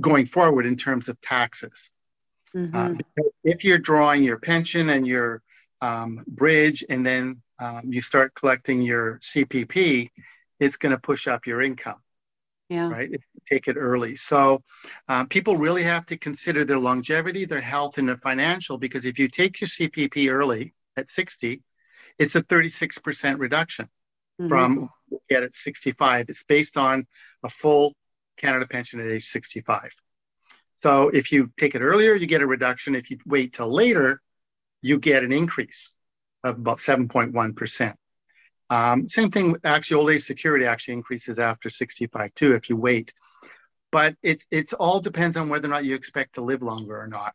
going forward in terms of taxes. Mm-hmm. Uh, if you're drawing your pension and your um, bridge, and then um, you start collecting your CPP, it's going to push up your income. Yeah. Right. If you take it early. So um, people really have to consider their longevity, their health, and their financial because if you take your CPP early at 60, it's a 36% reduction mm-hmm. from get at 65. It's based on a full Canada pension at age 65. So if you take it earlier, you get a reduction. If you wait till later, you get an increase of about 7.1%. Um, same thing, actually, old age security actually increases after 65 too if you wait. But it it all depends on whether or not you expect to live longer or not,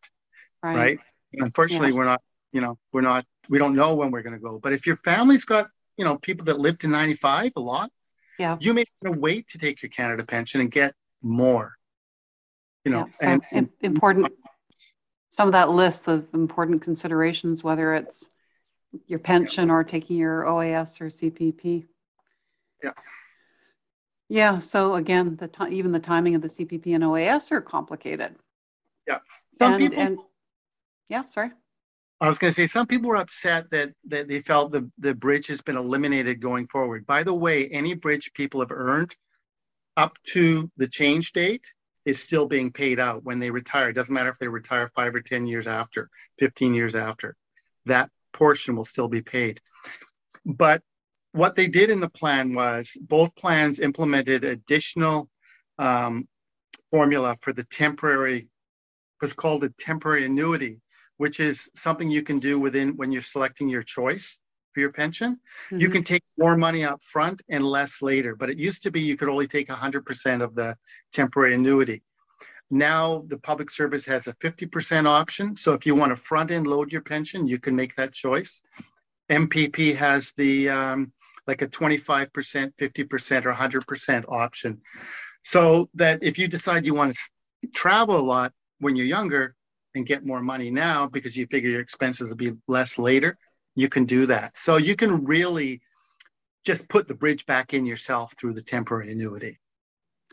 right? right? Unfortunately, yeah. we're not, you know, we're not, we don't know when we're going to go. But if your family's got, you know, people that live to 95 a lot, yeah. You may want to wait to take your Canada pension and get more. You know, yeah, and, and, important. Some of that list of important considerations, whether it's your pension or taking your OAS or CPP. Yeah. Yeah. So again, the time, even the timing of the CPP and OAS are complicated. Yeah. Some and, people. And, yeah. Sorry. I was going to say some people were upset that that they felt the the bridge has been eliminated going forward. By the way, any bridge people have earned up to the change date is still being paid out when they retire. It doesn't matter if they retire five or ten years after, fifteen years after. That portion will still be paid. But what they did in the plan was both plans implemented additional um, formula for the temporary, what's called a temporary annuity which is something you can do within when you're selecting your choice for your pension. Mm-hmm. You can take more money up front and less later, but it used to be you could only take 100% of the temporary annuity. Now the public service has a 50% option. So if you want to front end load your pension, you can make that choice. MPP has the um, like a 25%, 50%, or 100% option. So that if you decide you want to travel a lot when you're younger, and get more money now because you figure your expenses will be less later, you can do that. So you can really just put the bridge back in yourself through the temporary annuity.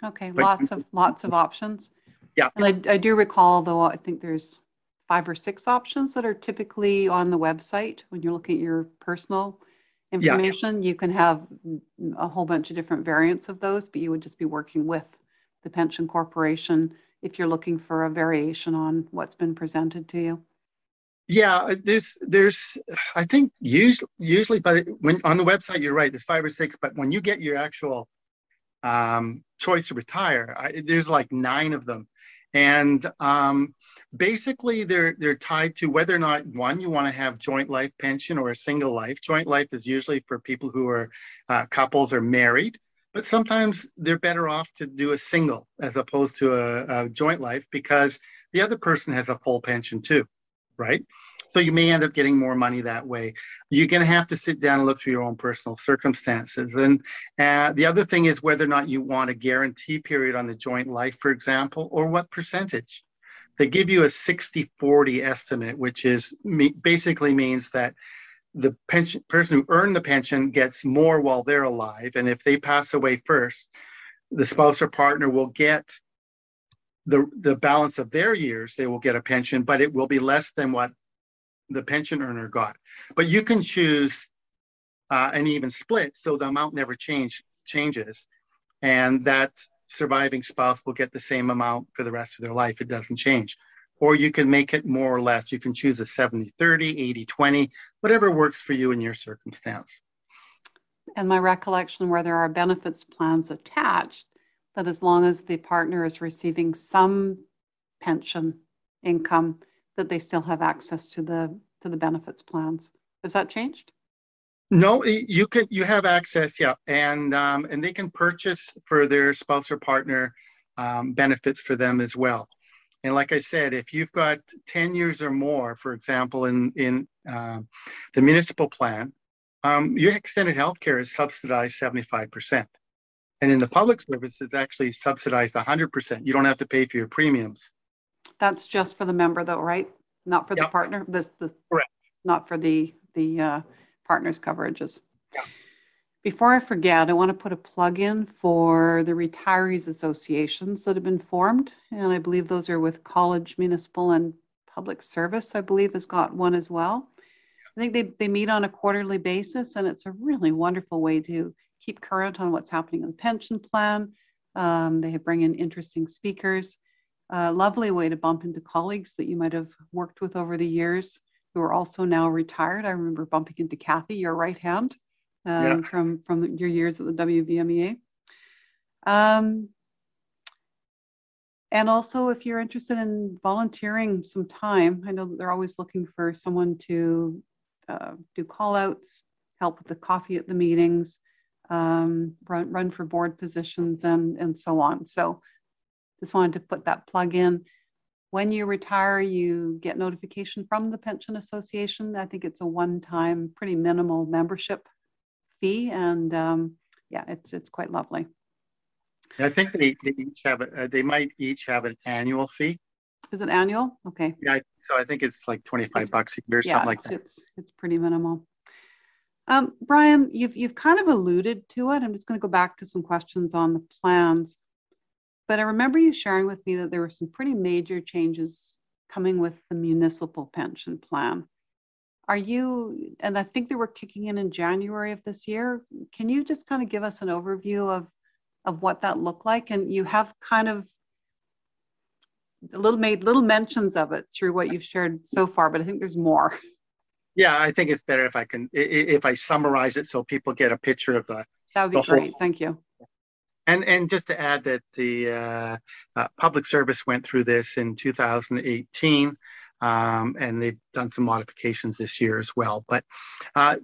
Okay, but, lots of lots of options. Yeah. And I, I do recall though, I think there's five or six options that are typically on the website when you're looking at your personal information. Yeah. You can have a whole bunch of different variants of those, but you would just be working with the pension corporation if you're looking for a variation on what's been presented to you? Yeah, there's there's I think usually usually but when on the website you're right there's five or six but when you get your actual um, choice to retire I, there's like nine of them and um, basically they're they're tied to whether or not one you want to have joint life pension or a single life joint life is usually for people who are uh, couples or married but sometimes they're better off to do a single as opposed to a, a joint life because the other person has a full pension too, right? So you may end up getting more money that way. You're going to have to sit down and look through your own personal circumstances. And uh, the other thing is whether or not you want a guarantee period on the joint life, for example, or what percentage. They give you a 60 40 estimate, which is basically means that the pension person who earned the pension gets more while they're alive. And if they pass away first, the spouse or partner will get the the balance of their years they will get a pension but it will be less than what the pension earner got. But you can choose uh, an even split so the amount never change30changes and that surviving spouse will get the same amount for the rest of their life. It doesn't change. Or you can make it more or less. You can choose a 70 30 80 20 whatever works for you in your circumstance. And my recollection where there are benefits plans attached that as long as the partner is receiving some pension income, that they still have access to the to the benefits plans. Has that changed? No, you can you have access, yeah, and um, and they can purchase for their spouse or partner um, benefits for them as well. And like I said, if you've got 10 years or more, for example, in in uh, the municipal plan, um, your extended health care is subsidized 75 percent. And in the public service, it's actually subsidized 100%. You don't have to pay for your premiums. That's just for the member, though, right? Not for the partner. This, the correct. Not for the the uh, partners coverages. Before I forget, I want to put a plug in for the retirees associations that have been formed, and I believe those are with college, municipal, and public service. I believe has got one as well. I think they, they meet on a quarterly basis, and it's a really wonderful way to keep current on what's happening in the pension plan. Um, they bring in interesting speakers. A lovely way to bump into colleagues that you might have worked with over the years who are also now retired. I remember bumping into Kathy, your right hand, um, yeah. from from your years at the WVMEA. Um, and also, if you're interested in volunteering some time, I know that they're always looking for someone to uh, do call outs, help with the coffee at the meetings, um, run, run for board positions and, and so on. So just wanted to put that plug in. When you retire, you get notification from the Pension Association. I think it's a one-time, pretty minimal membership fee, and um, yeah, it's it's quite lovely. I think they, they each have a, uh, they might each have an annual fee. Is it annual? Okay. Yeah, so I think it's like twenty five bucks a year, yeah, something like that. It's it's pretty minimal. Um, Brian, you've, you've kind of alluded to it. I'm just going to go back to some questions on the plans. But I remember you sharing with me that there were some pretty major changes coming with the municipal pension plan. Are you, and I think they were kicking in in January of this year. Can you just kind of give us an overview of, of what that looked like? And you have kind of little made little mentions of it through what you've shared so far, but I think there's more. Yeah, I think it's better if I can if I summarize it so people get a picture of the. That would be great. Whole. Thank you. And and just to add that the uh, uh, public service went through this in 2018, um, and they've done some modifications this year as well. But uh,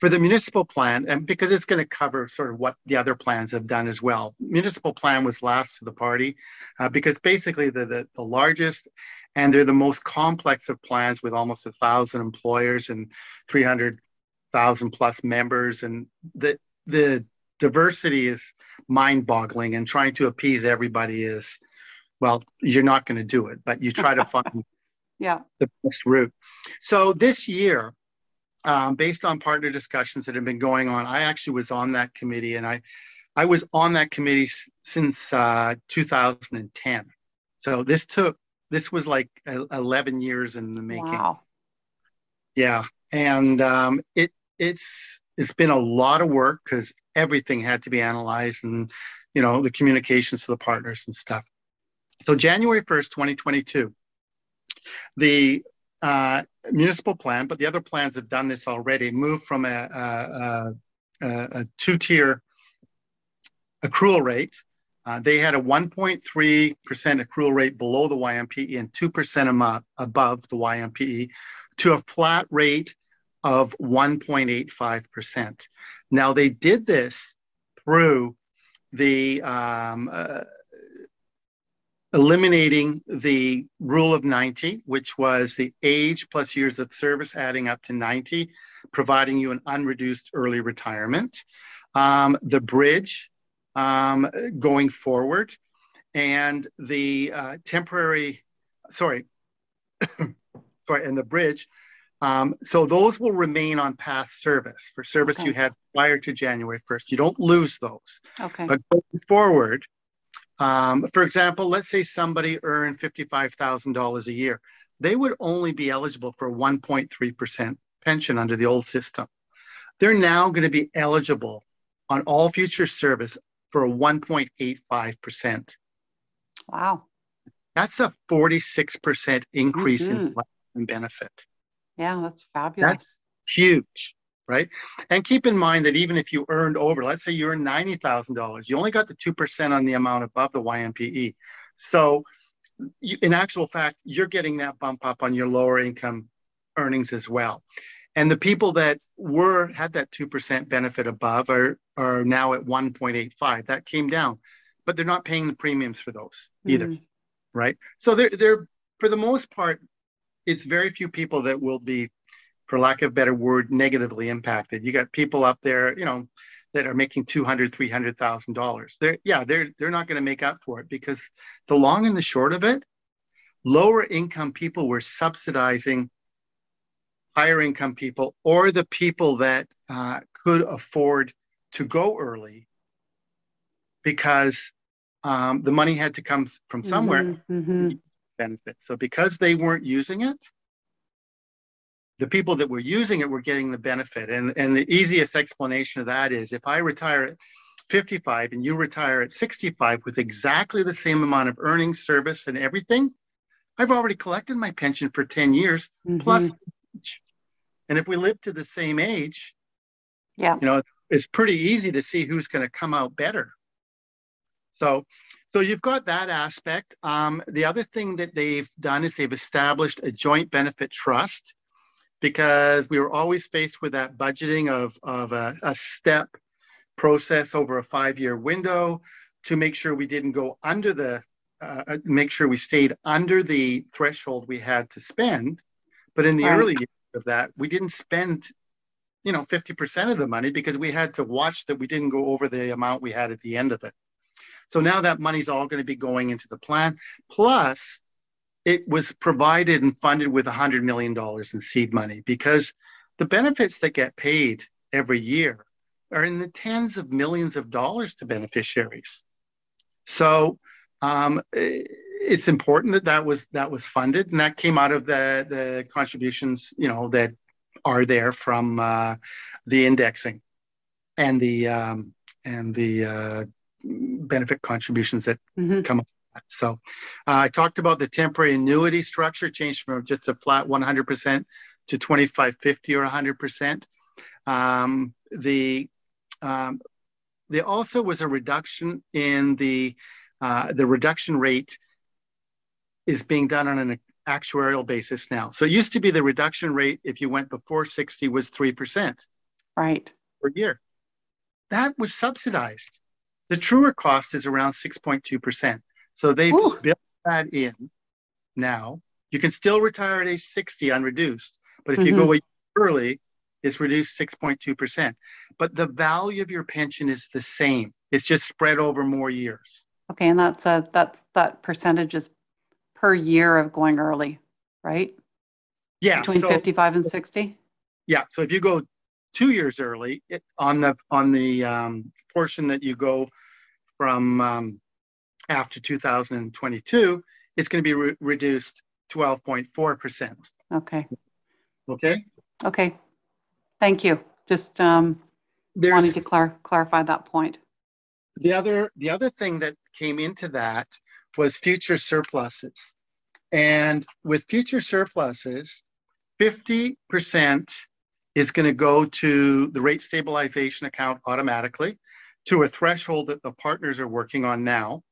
for the municipal plan, and because it's going to cover sort of what the other plans have done as well. Municipal plan was last to the party uh, because basically the, the, the largest and they're the most complex of plans with almost a thousand employers and 300,000 plus members. And the, the diversity is mind boggling and trying to appease everybody is, well, you're not going to do it, but you try to find yeah. the best route. So this year, um, based on partner discussions that have been going on, I actually was on that committee and I, I was on that committee since uh, 2010. So this took this was like 11 years in the making. Wow. Yeah, and um, it it's it's been a lot of work because everything had to be analyzed and you know the communications to the partners and stuff. So January 1st, 2022, the uh, municipal plan, but the other plans have done this already, moved from a, a, a, a two-tier accrual rate uh, they had a 1.3% accrual rate below the YMPE and 2% above the YMPE to a flat rate of 1.85%. Now, they did this through the um, uh, eliminating the rule of 90, which was the age plus years of service adding up to 90, providing you an unreduced early retirement. Um, the bridge um, going forward, and the uh, temporary, sorry, sorry, and the bridge. Um, so those will remain on past service for service okay. you had prior to January 1st. You don't lose those. Okay. But going forward, um, for example, let's say somebody earned $55,000 a year. They would only be eligible for 1.3% pension under the old system. They're now going to be eligible on all future service for a 1.85%. Wow. That's a 46% increase mm-hmm. in benefit. Yeah, that's fabulous. That's huge right? And keep in mind that even if you earned over, let's say you earned $90,000, you only got the 2% on the amount above the YMPE. So you, in actual fact, you're getting that bump up on your lower income earnings as well. And the people that were had that 2% benefit above are, are now at 1.85. That came down, but they're not paying the premiums for those either. Mm-hmm. Right. So they're, they're, for the most part, it's very few people that will be for lack of a better word, negatively impacted. You got people up there, you know, that are making two hundred, three hundred thousand dollars. They're yeah, they're they're not going to make up for it because the long and the short of it, lower income people were subsidizing higher income people or the people that uh, could afford to go early because um, the money had to come from somewhere mm-hmm, mm-hmm. Benefit. So because they weren't using it, the people that were using it were getting the benefit. And, and the easiest explanation of that is if I retire at 55 and you retire at 65 with exactly the same amount of earnings, service, and everything, I've already collected my pension for 10 years mm-hmm. plus. And if we live to the same age, yeah, you know, it's pretty easy to see who's going to come out better. So, so you've got that aspect. Um, the other thing that they've done is they've established a joint benefit trust because we were always faced with that budgeting of, of a, a step process over a five year window to make sure we didn't go under the, uh, uh, make sure we stayed under the threshold we had to spend. But in the right. early years of that, we didn't spend, you know, 50% of the money because we had to watch that we didn't go over the amount we had at the end of it. So now that money's all going to be going into the plan. Plus, it was provided and funded with $100 million in seed money because the benefits that get paid every year are in the tens of millions of dollars to beneficiaries. So um, it's important that that was that was funded, and that came out of the the contributions, you know, that are there from uh, the indexing and the um, and the uh, benefit contributions that mm-hmm. come up. so uh, I talked about the temporary annuity structure changed from just a flat 100% to 2550 or 100%. Um, the um, there also was a reduction in the uh, the reduction rate is being done on an actuarial basis now. So it used to be the reduction rate if you went before 60 was 3%. Right. Per year. That was subsidized. The truer cost is around 6.2%. So they've Ooh. built that in now. You can still retire at age 60 unreduced, but if mm-hmm. you go early, it's reduced 6.2%. But the value of your pension is the same. It's just spread over more years. Okay, and that's a, that's that percentage is per year of going early, right? Yeah. Between so, 55 and 60? Yeah. So if you go two years early it, on the on the um, portion that you go from um, after 2022, it's going to be re- reduced 12.4%. Okay. Okay. Okay. Thank you. Just um, wanting to clar- clarify that point. The other, the other thing that came into that was future surpluses. And with future surpluses, 50% is going to go to the rate stabilization account automatically to a threshold that the partners are working on now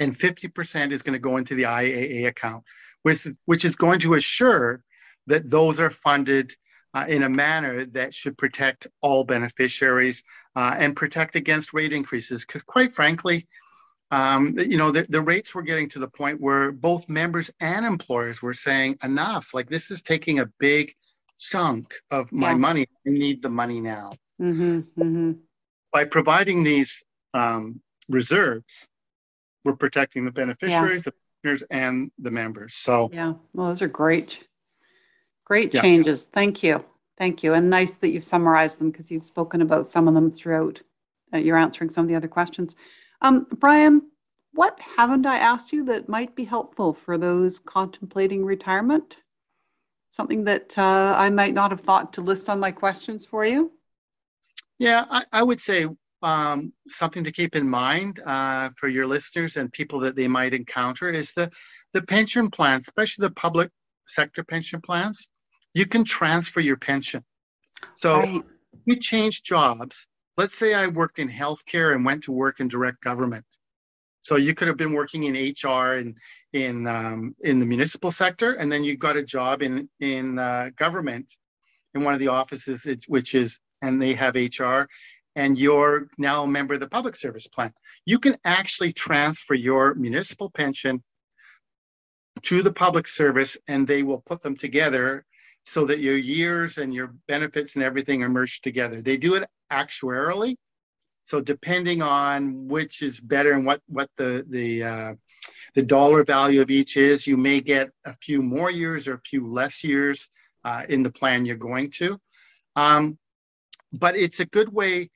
and 50% is going to go into the IAA account, which, which is going to assure that those are funded uh, in a manner that should protect all beneficiaries uh, and protect against rate increases. Because quite frankly, um, you know, the, the rates were getting to the point where both members and employers were saying, enough, like this is taking a big chunk of my yeah. money. I need the money now. Mm-hmm, mm-hmm. By providing these um, reserves, we're protecting the beneficiaries, yeah. the partners, and the members. So, yeah, well, those are great, great yeah. changes. Thank you. Thank you. And nice that you've summarized them because you've spoken about some of them throughout. Uh, you're answering some of the other questions. Um, Brian, what haven't I asked you that might be helpful for those contemplating retirement? Something that uh, I might not have thought to list on my questions for you? Yeah, I, I would say um, something to keep in mind uh, for your listeners and people that they might encounter is the, the pension plans, especially the public sector pension plans. You can transfer your pension. So right. you change jobs, let's say I worked in healthcare and went to work in direct government. So you could have been working in HR and in um, in the municipal sector, and then you got a job in in uh, government in one of the offices, which is and they have HR, and you're now a member of the public service plan. You can actually transfer your municipal pension to the public service, and they will put them together so that your years and your benefits and everything are merged together. They do it actuarially. So depending on which is better and what what the the uh, the dollar value of each is, you may get a few more years or a few less years uh, in the plan you're going to. Um, but it's a good way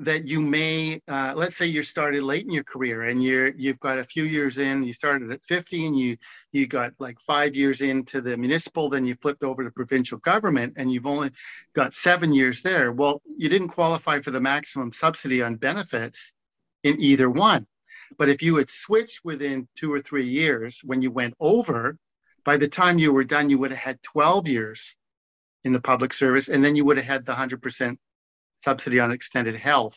that you may uh, let's say you started late in your career and you're you've got a few years in you started at 50 and you you got like five years into the municipal then you flipped over to provincial government and you've only got seven years there. Well you didn't qualify for the maximum subsidy on benefits in either one. But if you had switched within two or three years when you went over by the time you were done you would have had 12 years in the public service and then you would have had the 100% subsidy on extended health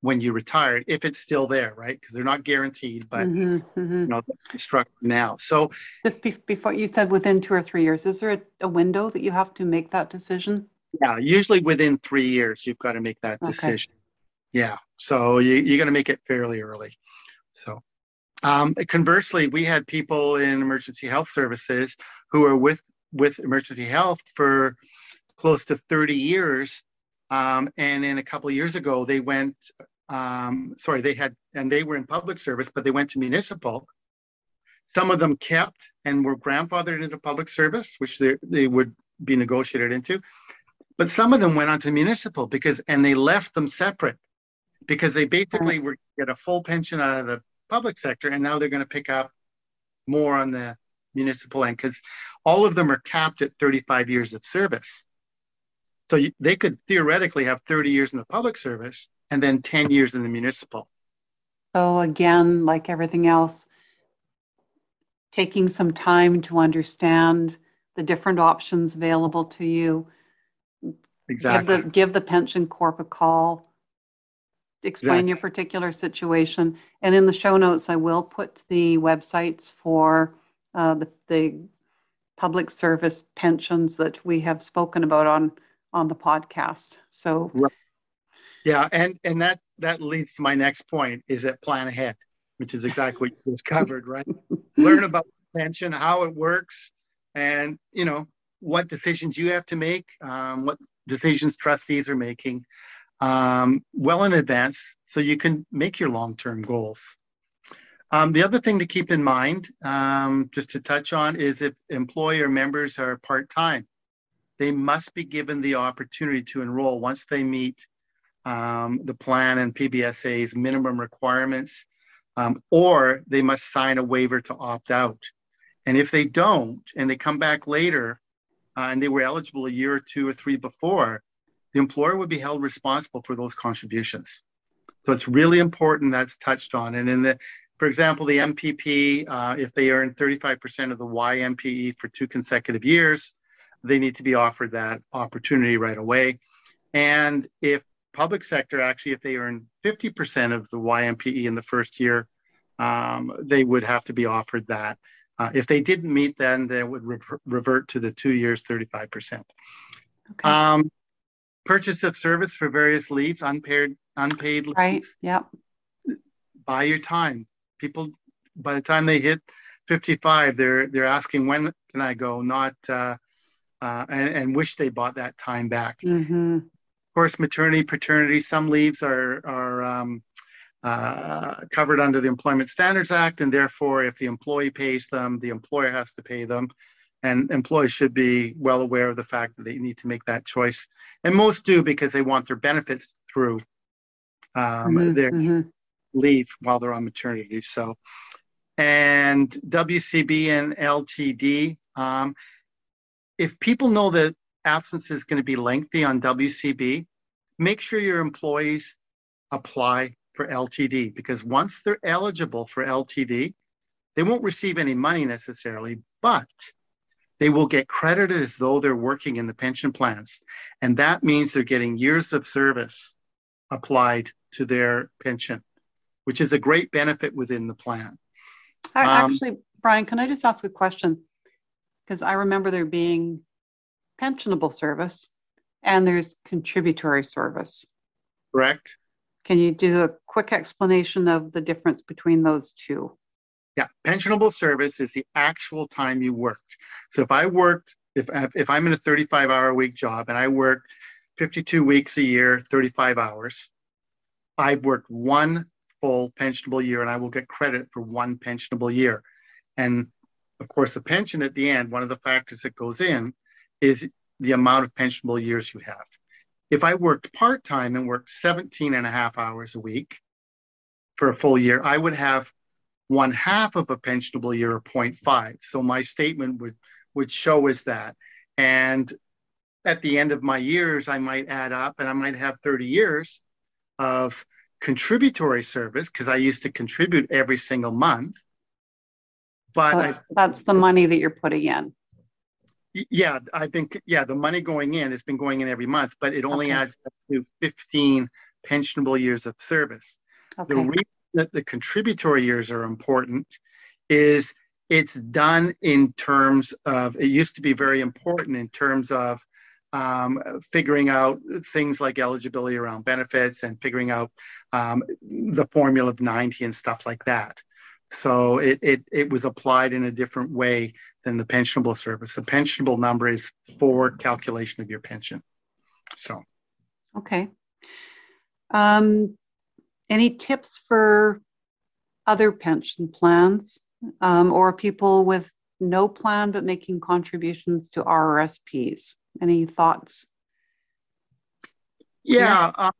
when you retired, if it's still there, right? Because they're not guaranteed, but mm-hmm, mm-hmm. you know, construct now. So just be- before you said within two or three years, is there a, a, window that you have to make that decision? Yeah, usually within three years, you've got to make that decision. Okay. Yeah, so you, you're going to make it fairly early. So um, conversely, we had people in emergency health services who are with with emergency health for close to 30 years um, and then a couple of years ago, they went, um, sorry, they had, and they were in public service, but they went to municipal. Some of them kept and were grandfathered into public service, which they, they would be negotiated into. But some of them went on to municipal because, and they left them separate because they basically were get a full pension out of the public sector, and now they're going to pick up more on the municipal end because all of them are capped at 35 years of service. So you, they could theoretically have 30 years in the public service and then 10 years in the municipal. So again, like everything else, taking some time to understand the different options available to you. Exactly. Give the, give the pension corp a call. Explain exactly. your particular situation. And in the show notes, I will put the websites for uh, the, the public service pensions that we have spoken about on on the podcast. So right. yeah, and and that that leads to my next point is that plan ahead, which is exactly what you just covered, right? Learn about pension, how it works, and you know what decisions you have to make, um, what decisions trustees are making, um, well in advance, so you can make your long-term goals. Um, the other thing to keep in mind, um, just to touch on, is if employer members are part-time they must be given the opportunity to enroll once they meet um, the plan and PBSA's minimum requirements, um, or they must sign a waiver to opt out. And if they don't, and they come back later, uh, and they were eligible a year or two or three before, the employer would be held responsible for those contributions. So it's really important that's touched on. And in the, for example, the MPP, uh, if they earn 35% of the YMPE for two consecutive years, they need to be offered that opportunity right away. And if public sector actually, if they earn 50% of the YMPE in the first year, um, they would have to be offered that. Uh, if they didn't meet, then they would re- revert to the two years, 35%. Okay. Um, purchase of service for various leads, unpaid, unpaid leads. Right. Yep. Buy your time. People, by the time they hit 55, they're they're asking when can I go, not uh, uh, and, and wish they bought that time back. Mm-hmm. Of course, maternity, paternity, some leaves are are um, uh, covered under the Employment Standards Act, and therefore, if the employee pays them, the employer has to pay them. And employees should be well aware of the fact that they need to make that choice. And most do because they want their benefits through um, Mhm, their mhm. leave while they're on maternity. So, and WCB and LTD, um, if people know that absence is going to be lengthy on WCB, make sure your employees apply for LTD because once they're eligible for LTD, they won't receive any money necessarily, but they will get credited as though they're working in the pension plans. And that means they're getting years of service applied to their pension, which is a great benefit within the plan. Um, Actually, Brian, can I just ask a question? Because I remember there being pensionable service and there's contributory service. Correct? Can you do a quick explanation of the difference between those two? Yeah, pensionable service is the actual time you worked. So if I worked, if if I'm in a 35 hour a week job and I work 52 weeks a year, 35 hours, I've worked one full pensionable year and I will get credit for one pensionable year. And of course, the pension at the end, one of the factors that goes in is the amount of pensionable years you have. If I worked part time and worked 17 and a half hours a week for a full year, I would have one half of a pensionable year or 0.5. So my statement would would show as that. And at the end of my years, I might add up and I might have 30 years of contributory service because I used to contribute every single month. But So I, that's, that's the money that you're putting in. yeah, I think yeah, the money going in has been going in every month, but it only Okay. adds up to 15 pensionable years of service. The reason that the contributory years are important is it's done in terms of, it used to be very important in terms of um, figuring out things like eligibility around benefits and figuring out um, the formula of 90 and stuff like that. So it, it, it was applied in a different way than the pensionable service. The pensionable number is for calculation of your pension. So. Okay. Um, any tips for other pension plans um, or people with no plan but making contributions to RRSPs? Any thoughts? Yeah. Uh,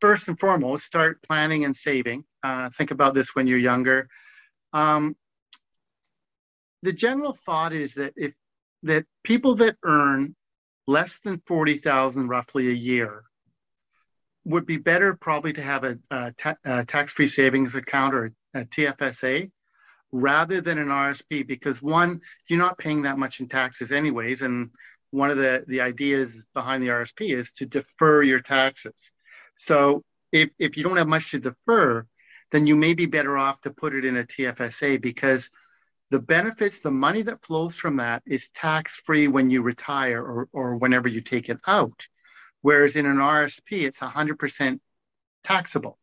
first and foremost, start planning and saving. Uh, think about this when you're younger. Um, the general thought is that if that people that earn less than forty thousand roughly a year would be better probably to have a, a, ta- a tax-free savings account or a TFSA rather than an RSP because one, you're not paying that much in taxes anyways, and one of the, the ideas behind the RSP is to defer your taxes. So if, if you don't have much to defer, then you may be better off to put it in a TFSA because the benefits, the money that flows from that is tax free when you retire or, or whenever you take it out. Whereas in an RSP, it's 100% taxable.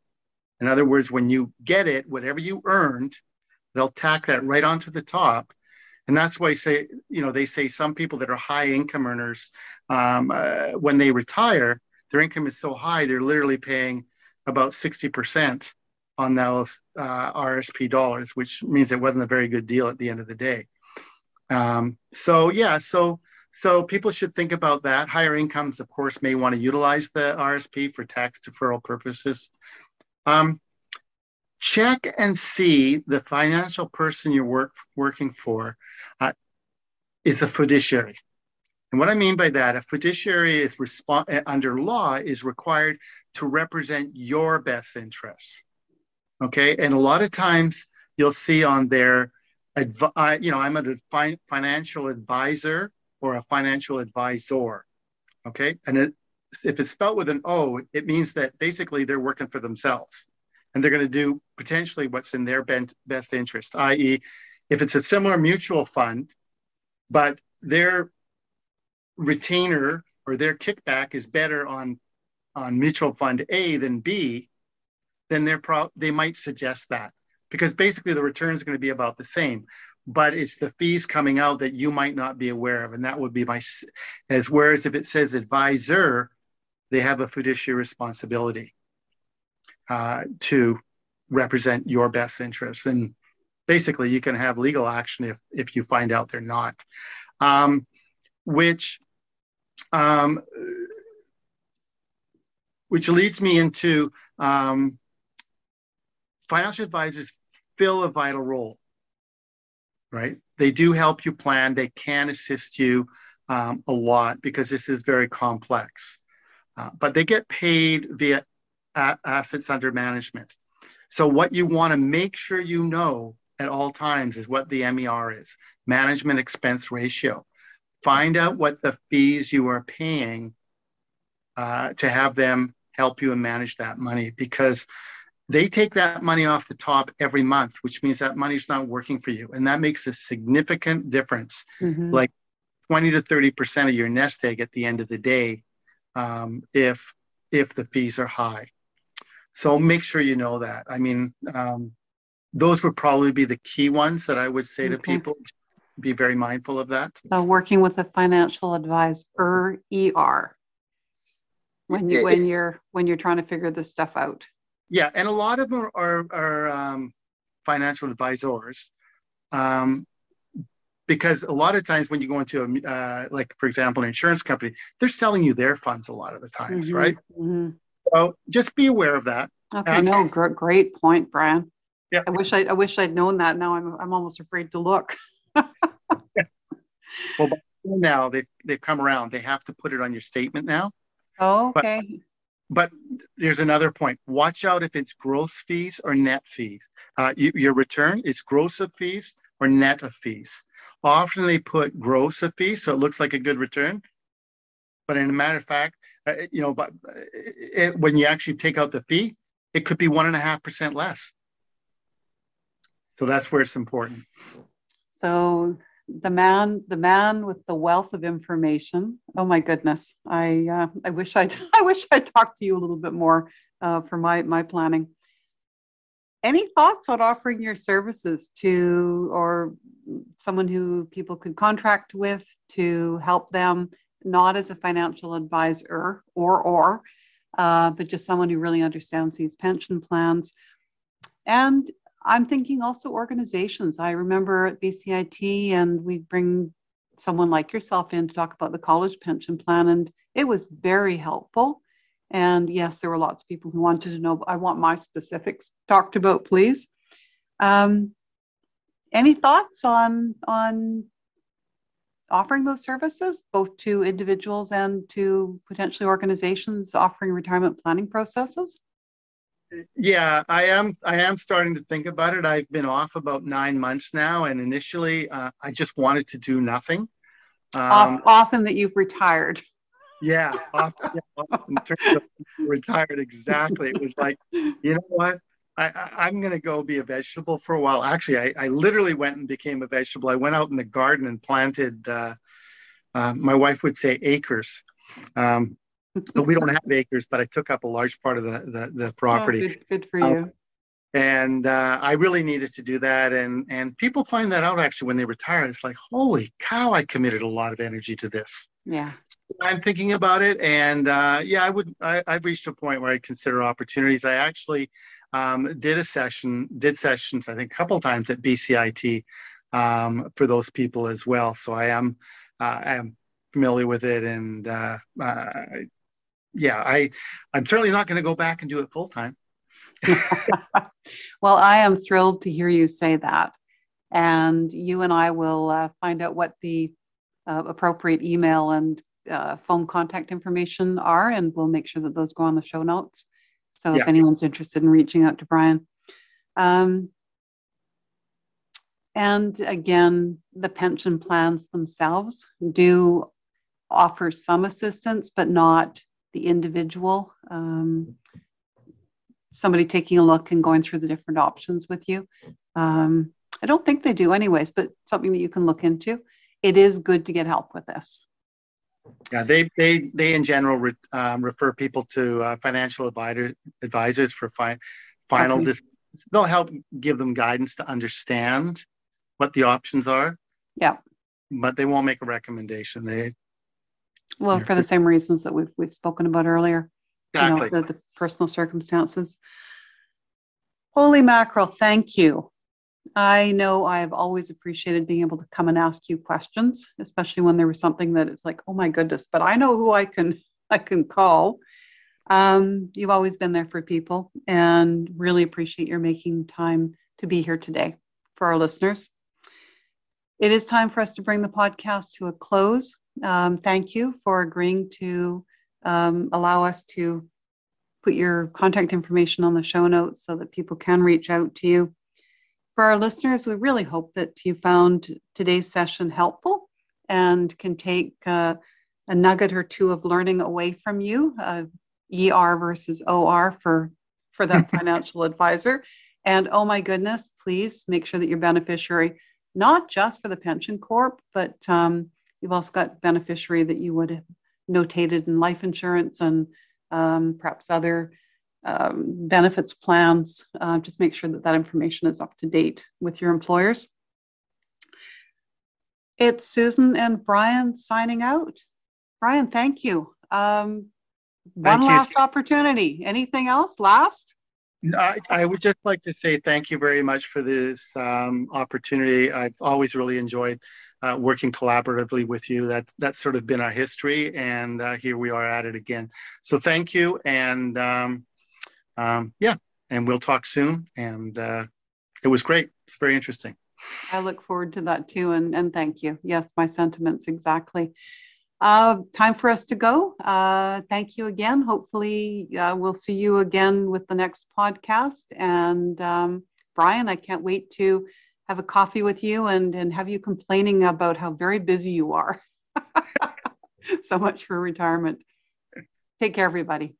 In other words, when you get it, whatever you earned, they'll tack that right onto the top and that's why I say, you know, they say some people that are high income earners, um, uh, when they retire, their income is so high, they're literally paying about 60% on those uh, RSP dollars, which means it wasn't a very good deal at the end of the day. Um, so, yeah, so so people should think about that. Higher incomes, of course, may want to utilize the RSP for tax deferral purposes. Um, check and see the financial person you're work, working for uh, is a fiduciary. And what I mean by that, a fiduciary is resp- under law is required to represent your best interests. Okay, and a lot of times you'll see on their, advi- uh, you know, I'm a fi- financial advisor or a financial advisor. Okay, and it, if it's spelled with an O, it means that basically they're working for themselves and they're going to do potentially what's in their best interest, i.e., if it's a similar mutual fund, but their retainer or their kickback is better on on mutual fund A than B, then they're pro- they might suggest that because basically the return is going to be about the same but it's the fees coming out that you might not be aware of and that would be my as whereas if it says advisor they have a fiduciary responsibility uh, to represent your best interests and basically you can have legal action if if you find out they're not um, which um, which leads me into um, financial advisors fill a vital role, right? They do help you plan. They can assist you um, a lot because this is very complex. Uh, but they get paid via a- assets under management. So what you want to make sure you know at all times is what the MER is, management expense ratio. Find out what the fees you are paying uh, to have them help you and manage that money because they take that money off the top every month, which means that money's not working for you. And that makes a significant difference, mm-hmm. like 20 to 30% of your nest egg at the end of the day, um, if if the fees are high. So make sure you know that. I mean, um, those would probably be the key ones that I would say okay. to people. Be very mindful of that. So working with a financial advisor, ER, when you when you're when you're trying to figure this stuff out. Yeah, and a lot of them are are um, financial advisors, um, because a lot of times when you go into a uh, like for example an insurance company, they're selling you their funds a lot of the times, mm-hmm, right? Mm-hmm. So just be aware of that. Okay, no, gr- great point, Brian. Yeah, I wish I I wish I'd known that. Now I'm I'm almost afraid to look. yeah. Well, now they've they've come around. They have to put it on your statement now. Oh, okay. But, there's another point. Watch out if it's gross fees or net fees. Uh, you, your return is gross of fees or net of fees. Often they put gross of fees, so it looks like a good return. But in a matter of fact, uh, you know, but uh, it, when you actually take out the fee, it could be one and a half percent less. So that's where it's important. So the man the man with the wealth of information. Oh my goodness. I uh, i wish i i wish i talked to you a little bit more uh, for my my planning. Any thoughts on offering your services to or someone who people could contract with to help them not as a financial advisor or or uh, but just someone who really understands these pension plans? And I'm thinking also organizations. I remember at BCIT, and we bring someone like yourself in to talk about the college pension plan, and it was very helpful. And yes, there were lots of people who wanted to know. I want my specifics talked about, please. Um, any thoughts on on offering those services, both to individuals and to potentially organizations offering retirement planning processes? Yeah i am i am starting to think about it i've been off about nine months now and initially uh, i just wanted to do nothing um, often that you've retired yeah often, yeah, often in terms of retired exactly it was like you know what I, am going to go be a vegetable for a while. Actually, I, I, literally went and became a vegetable. I went out in the garden and planted, uh, uh, my wife would say acres. Um, but we don't have acres, but I took up a large part of the the, the property. Oh, good, good for you. Um, and uh, I really needed to do that, and and people find that out actually when they retire. It's like, holy cow, I committed a lot of energy to this. Yeah. So I'm thinking about it, and uh, yeah, I would. I, I've reached a point where I consider opportunities. I actually um, did a session, did sessions, I think, a couple times at BCIT um, for those people as well. So I am, uh, I am familiar with it, and uh, uh yeah, I I'm certainly not going to go back and do it full time. well, I am thrilled to hear you say that, and you and I will uh, find out what the uh, appropriate email and uh, phone contact information are, and we'll make sure that those go on the show notes. So yeah. if anyone's interested in reaching out to Brian. Um, and again, the pension plans themselves do offer some assistance, but not the individual, um, somebody taking a look and going through the different options with you. Um, I don't think they do, anyways, but something that you can look into. It is good to get help with this. Yeah, they they they in general re, um, refer people to uh, financial advisor, advisors for fi- final okay. they'll help give them guidance to understand what the options are. Yeah. But they won't make a recommendation. They well for the same reasons that we've we've spoken about earlier. exactly. You know, the, the personal circumstances. Holy mackerel, thank you. I know I have always appreciated being able to come and ask you questions, especially when there was something that is like, oh my goodness, but I know who I can I can call. Um, you've always been there for people and really appreciate your making time to be here today for our listeners. It is time for us to bring the podcast to a close. Um, thank you for agreeing to um, allow us to put your contact information on the show notes so that people can reach out to you. For our listeners, we really hope that you found today's session helpful and can take uh, a nugget or two of learning away from you. Uh, ER versus OR for for that financial advisor. And oh my goodness, please make sure that your beneficiary, not just for the pension corp, but um, you've also got beneficiary that you would have notated in life insurance and um, perhaps other um, benefits plans. Uh, just make sure that that information is up to date with your employers. It's Susan and Brian signing out. Brian, thank you. Um, one Thank you. last opportunity. Anything else? Last? I, I would just like to say thank you very much for this um, opportunity. I've always really enjoyed uh, working collaboratively with you. That that's sort of been our history, and uh, here we are at it again. So thank you, and um, um, yeah, and we'll talk soon. And uh, it was great. It's very interesting. I look forward to that too. And, and thank you. Yes, my sentiments exactly. Uh, time for us to go. Uh, thank you again. Hopefully, uh, we'll see you again with the next podcast. And um, Brian, I can't wait to have a coffee with you and, and have you complaining about how very busy you are. so much for retirement. Take care, everybody.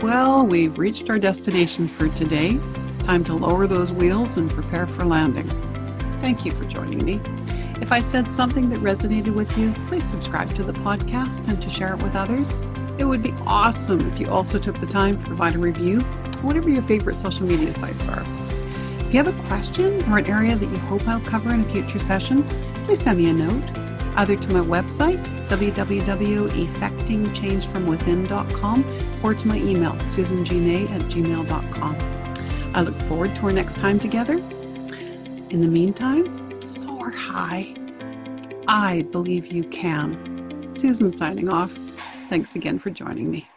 Well, we've reached our destination for today. Time to lower those wheels and prepare for landing. Thank you for joining me. If I said something that resonated with you, please subscribe to the podcast and to share it with others. It would be awesome if you also took the time to provide a review, whatever your favorite social media sites are. If you have a question or an area that you hope I'll cover in a future session, please send me a note, either to my website, www.effectingchangefromwithin.com, or to my email, susangna at gmail.com. I look forward to our next time together. In the meantime, soar high. I believe you can. Susan signing off. Thanks again for joining me.